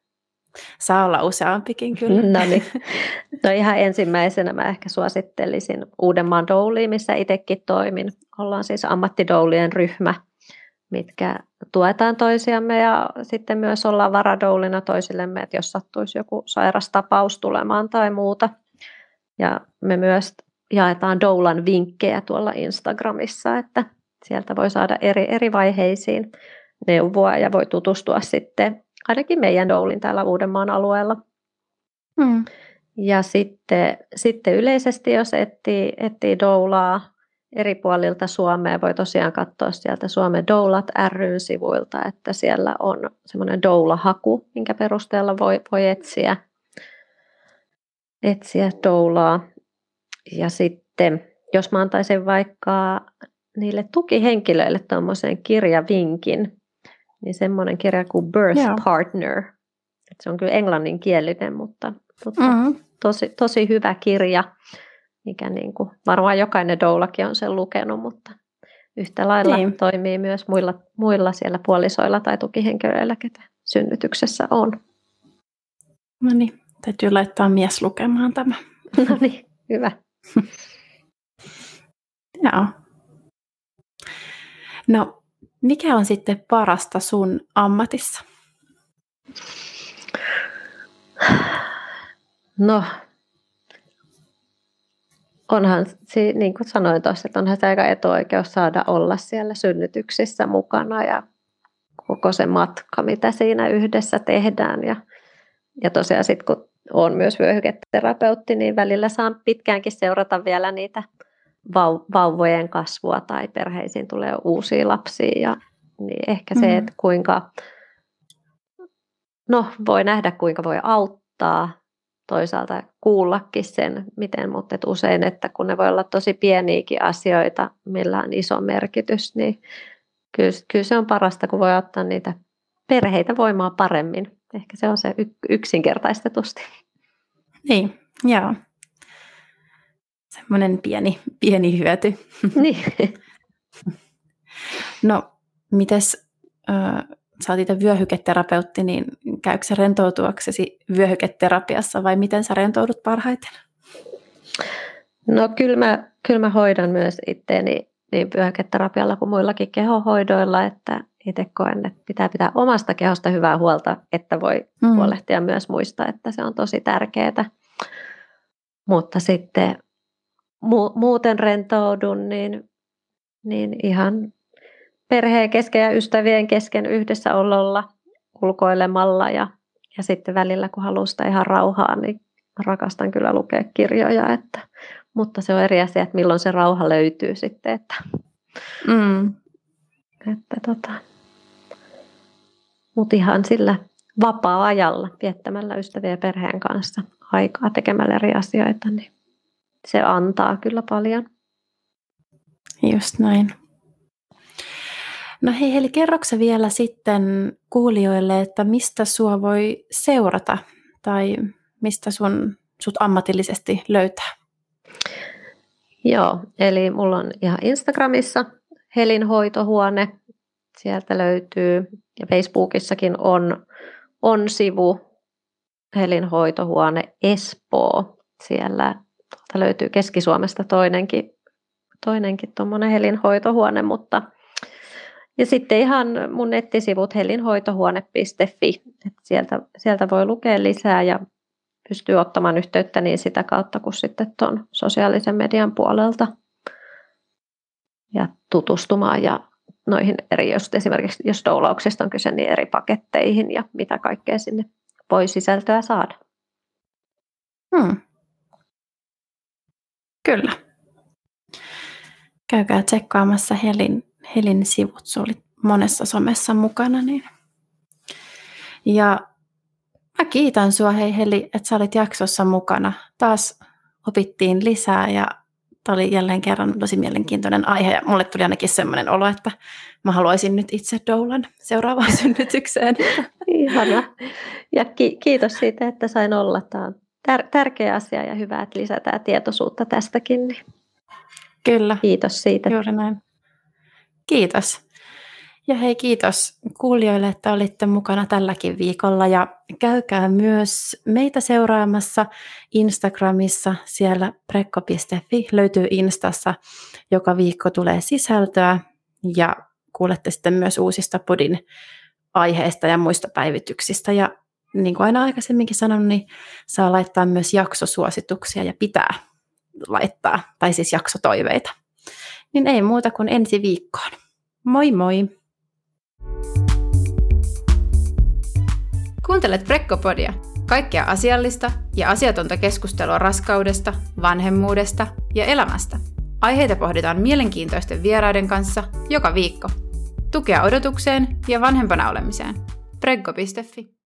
Speaker 1: Saa olla useampikin kyllä.
Speaker 2: No niin. No ihan ensimmäisenä mä ehkä suosittelisin Uudenmaan douliin, missä itsekin toimin. Ollaan siis ammattidoulien ryhmä, mitkä tuetaan toisiamme ja sitten myös ollaan varadoulina toisillemme, että jos sattuisi joku sairastapaus tulemaan tai muuta. Ja me myös jaetaan doulan vinkkejä tuolla Instagramissa, että sieltä voi saada eri, eri vaiheisiin neuvoa ja voi tutustua sitten ainakin meidän doulin täällä Uudenmaan alueella. Mm. Ja sitten, sitten yleisesti, jos etsii, etsii doulaa eri puolilta Suomea, voi tosiaan katsoa sieltä Suomen Doulat ry sivuilta, että siellä on semmoinen doula-haku, minkä perusteella voi, voi etsiä, etsiä doulaa. Ja sitten, jos mä antaisin vaikka niille tukihenkilöille tuommoisen kirjavinkin, niin semmoinen kirja kuin Birth Joo. Partner. Et se on kyllä englanninkielinen, mutta tota, mm-hmm. tosi, tosi hyvä kirja, mikä niin kuin, varmaan jokainen doulakin on sen lukenut, mutta yhtä lailla niin. toimii myös muilla, muilla siellä puolisoilla tai tukihenkilöillä, ketä synnytyksessä on.
Speaker 1: No niin, täytyy laittaa mies lukemaan tämä.
Speaker 2: No niin, hyvä.
Speaker 1: Joo. No, mikä on sitten parasta sun ammatissa?
Speaker 2: No, onhan, niin kuin sanoin tuossa, että onhan se aika etuoikeus saada olla siellä synnytyksissä mukana ja koko se matka, mitä siinä yhdessä tehdään. Ja, ja tosiaan sitten kun olen myös vyöhyketerapeutti, niin välillä saan pitkäänkin seurata vielä niitä vauvojen kasvua tai perheisiin tulee uusia lapsia ja, niin ehkä se, mm. että kuinka, no voi nähdä kuinka voi auttaa, toisaalta kuullakin sen, miten, mutta et usein, että kun ne voi olla tosi pieniäkin asioita, millä on iso merkitys, niin kyllä, kyllä se on parasta, kun voi ottaa niitä perheitä voimaa paremmin. Ehkä se on se yksinkertaistetusti.
Speaker 1: Niin, joo. Semmoinen pieni, pieni hyöty.
Speaker 2: Niin.
Speaker 1: no, mites, äh, sä oot itse vyöhyketerapeutti, niin käykö se rentoutuaksesi vyöhyketerapiassa vai miten sä rentoudut parhaiten?
Speaker 2: No kyllä mä, kyllä mä hoidan myös itteeni niin vyöhyketerapialla kuin muillakin kehohoidoilla, että itse koen, että pitää pitää omasta kehosta hyvää huolta, että voi mm. huolehtia myös muista, että se on tosi tärkeää. Mutta sitten mu- muuten rentoudun, niin, niin ihan perheen kesken ja ystävien kesken yhdessä ololla, ulkoilemalla ja, ja sitten välillä kun haluaa sitä ihan rauhaa, niin rakastan kyllä lukea kirjoja, että, mutta se on eri asia, että milloin se rauha löytyy sitten, että, mm. että tota, mutta ihan sillä vapaa-ajalla viettämällä ystävien ja perheen kanssa aikaa tekemällä eri asioita, niin se antaa kyllä paljon.
Speaker 1: Just näin. No hei Heli, kerroksä vielä sitten kuulijoille, että mistä sua voi seurata tai mistä sun, sut ammatillisesti löytää?
Speaker 2: Joo, eli mulla on ihan Instagramissa Helin hoitohuone, sieltä löytyy ja Facebookissakin on, on sivu Helin hoitohuone Espoo. Siellä löytyy Keski-Suomesta toinenkin, toinenkin tuommoinen Helin hoitohuone, mutta ja sitten ihan mun nettisivut helinhoitohuone.fi, että sieltä, sieltä voi lukea lisää ja pystyy ottamaan yhteyttä niin sitä kautta kuin sitten tuon sosiaalisen median puolelta ja tutustumaan ja noihin eri, jos esimerkiksi jos doulauksesta on kyse, niin eri paketteihin ja mitä kaikkea sinne voi sisältöä saada. Hmm.
Speaker 1: Kyllä. Käykää tsekkaamassa Helin, Helin sivut, se oli monessa somessa mukana. Niin. Ja mä kiitän sua hei Heli, että sä olit jaksossa mukana. Taas opittiin lisää ja Tämä oli jälleen kerran tosi mielenkiintoinen aihe ja mulle tuli ainakin sellainen olo, että mä haluaisin nyt itse doulan seuraavaan synnytykseen.
Speaker 2: Ihana. Ja ki- kiitos siitä, että sain olla. Tämä on tär- tärkeä asia ja hyvä, että lisätään tietoisuutta tästäkin. Niin
Speaker 1: Kyllä.
Speaker 2: Kiitos siitä.
Speaker 1: Juuri näin. Kiitos. Ja hei kiitos kuulijoille, että olitte mukana tälläkin viikolla ja käykää myös meitä seuraamassa Instagramissa, siellä prekko.fi löytyy Instassa, joka viikko tulee sisältöä ja kuulette sitten myös uusista podin aiheista ja muista päivityksistä ja niin kuin aina aikaisemminkin sanonut, niin saa laittaa myös jaksosuosituksia ja pitää laittaa, tai siis jaksotoiveita. Niin ei muuta kuin ensi viikkoon. Moi moi!
Speaker 3: Kuuntelet Prekkopodia, kaikkea asiallista ja asiatonta keskustelua raskaudesta, vanhemmuudesta ja elämästä. Aiheita pohditaan mielenkiintoisten vieraiden kanssa joka viikko. Tukea odotukseen ja vanhempana olemiseen. Preggo.fi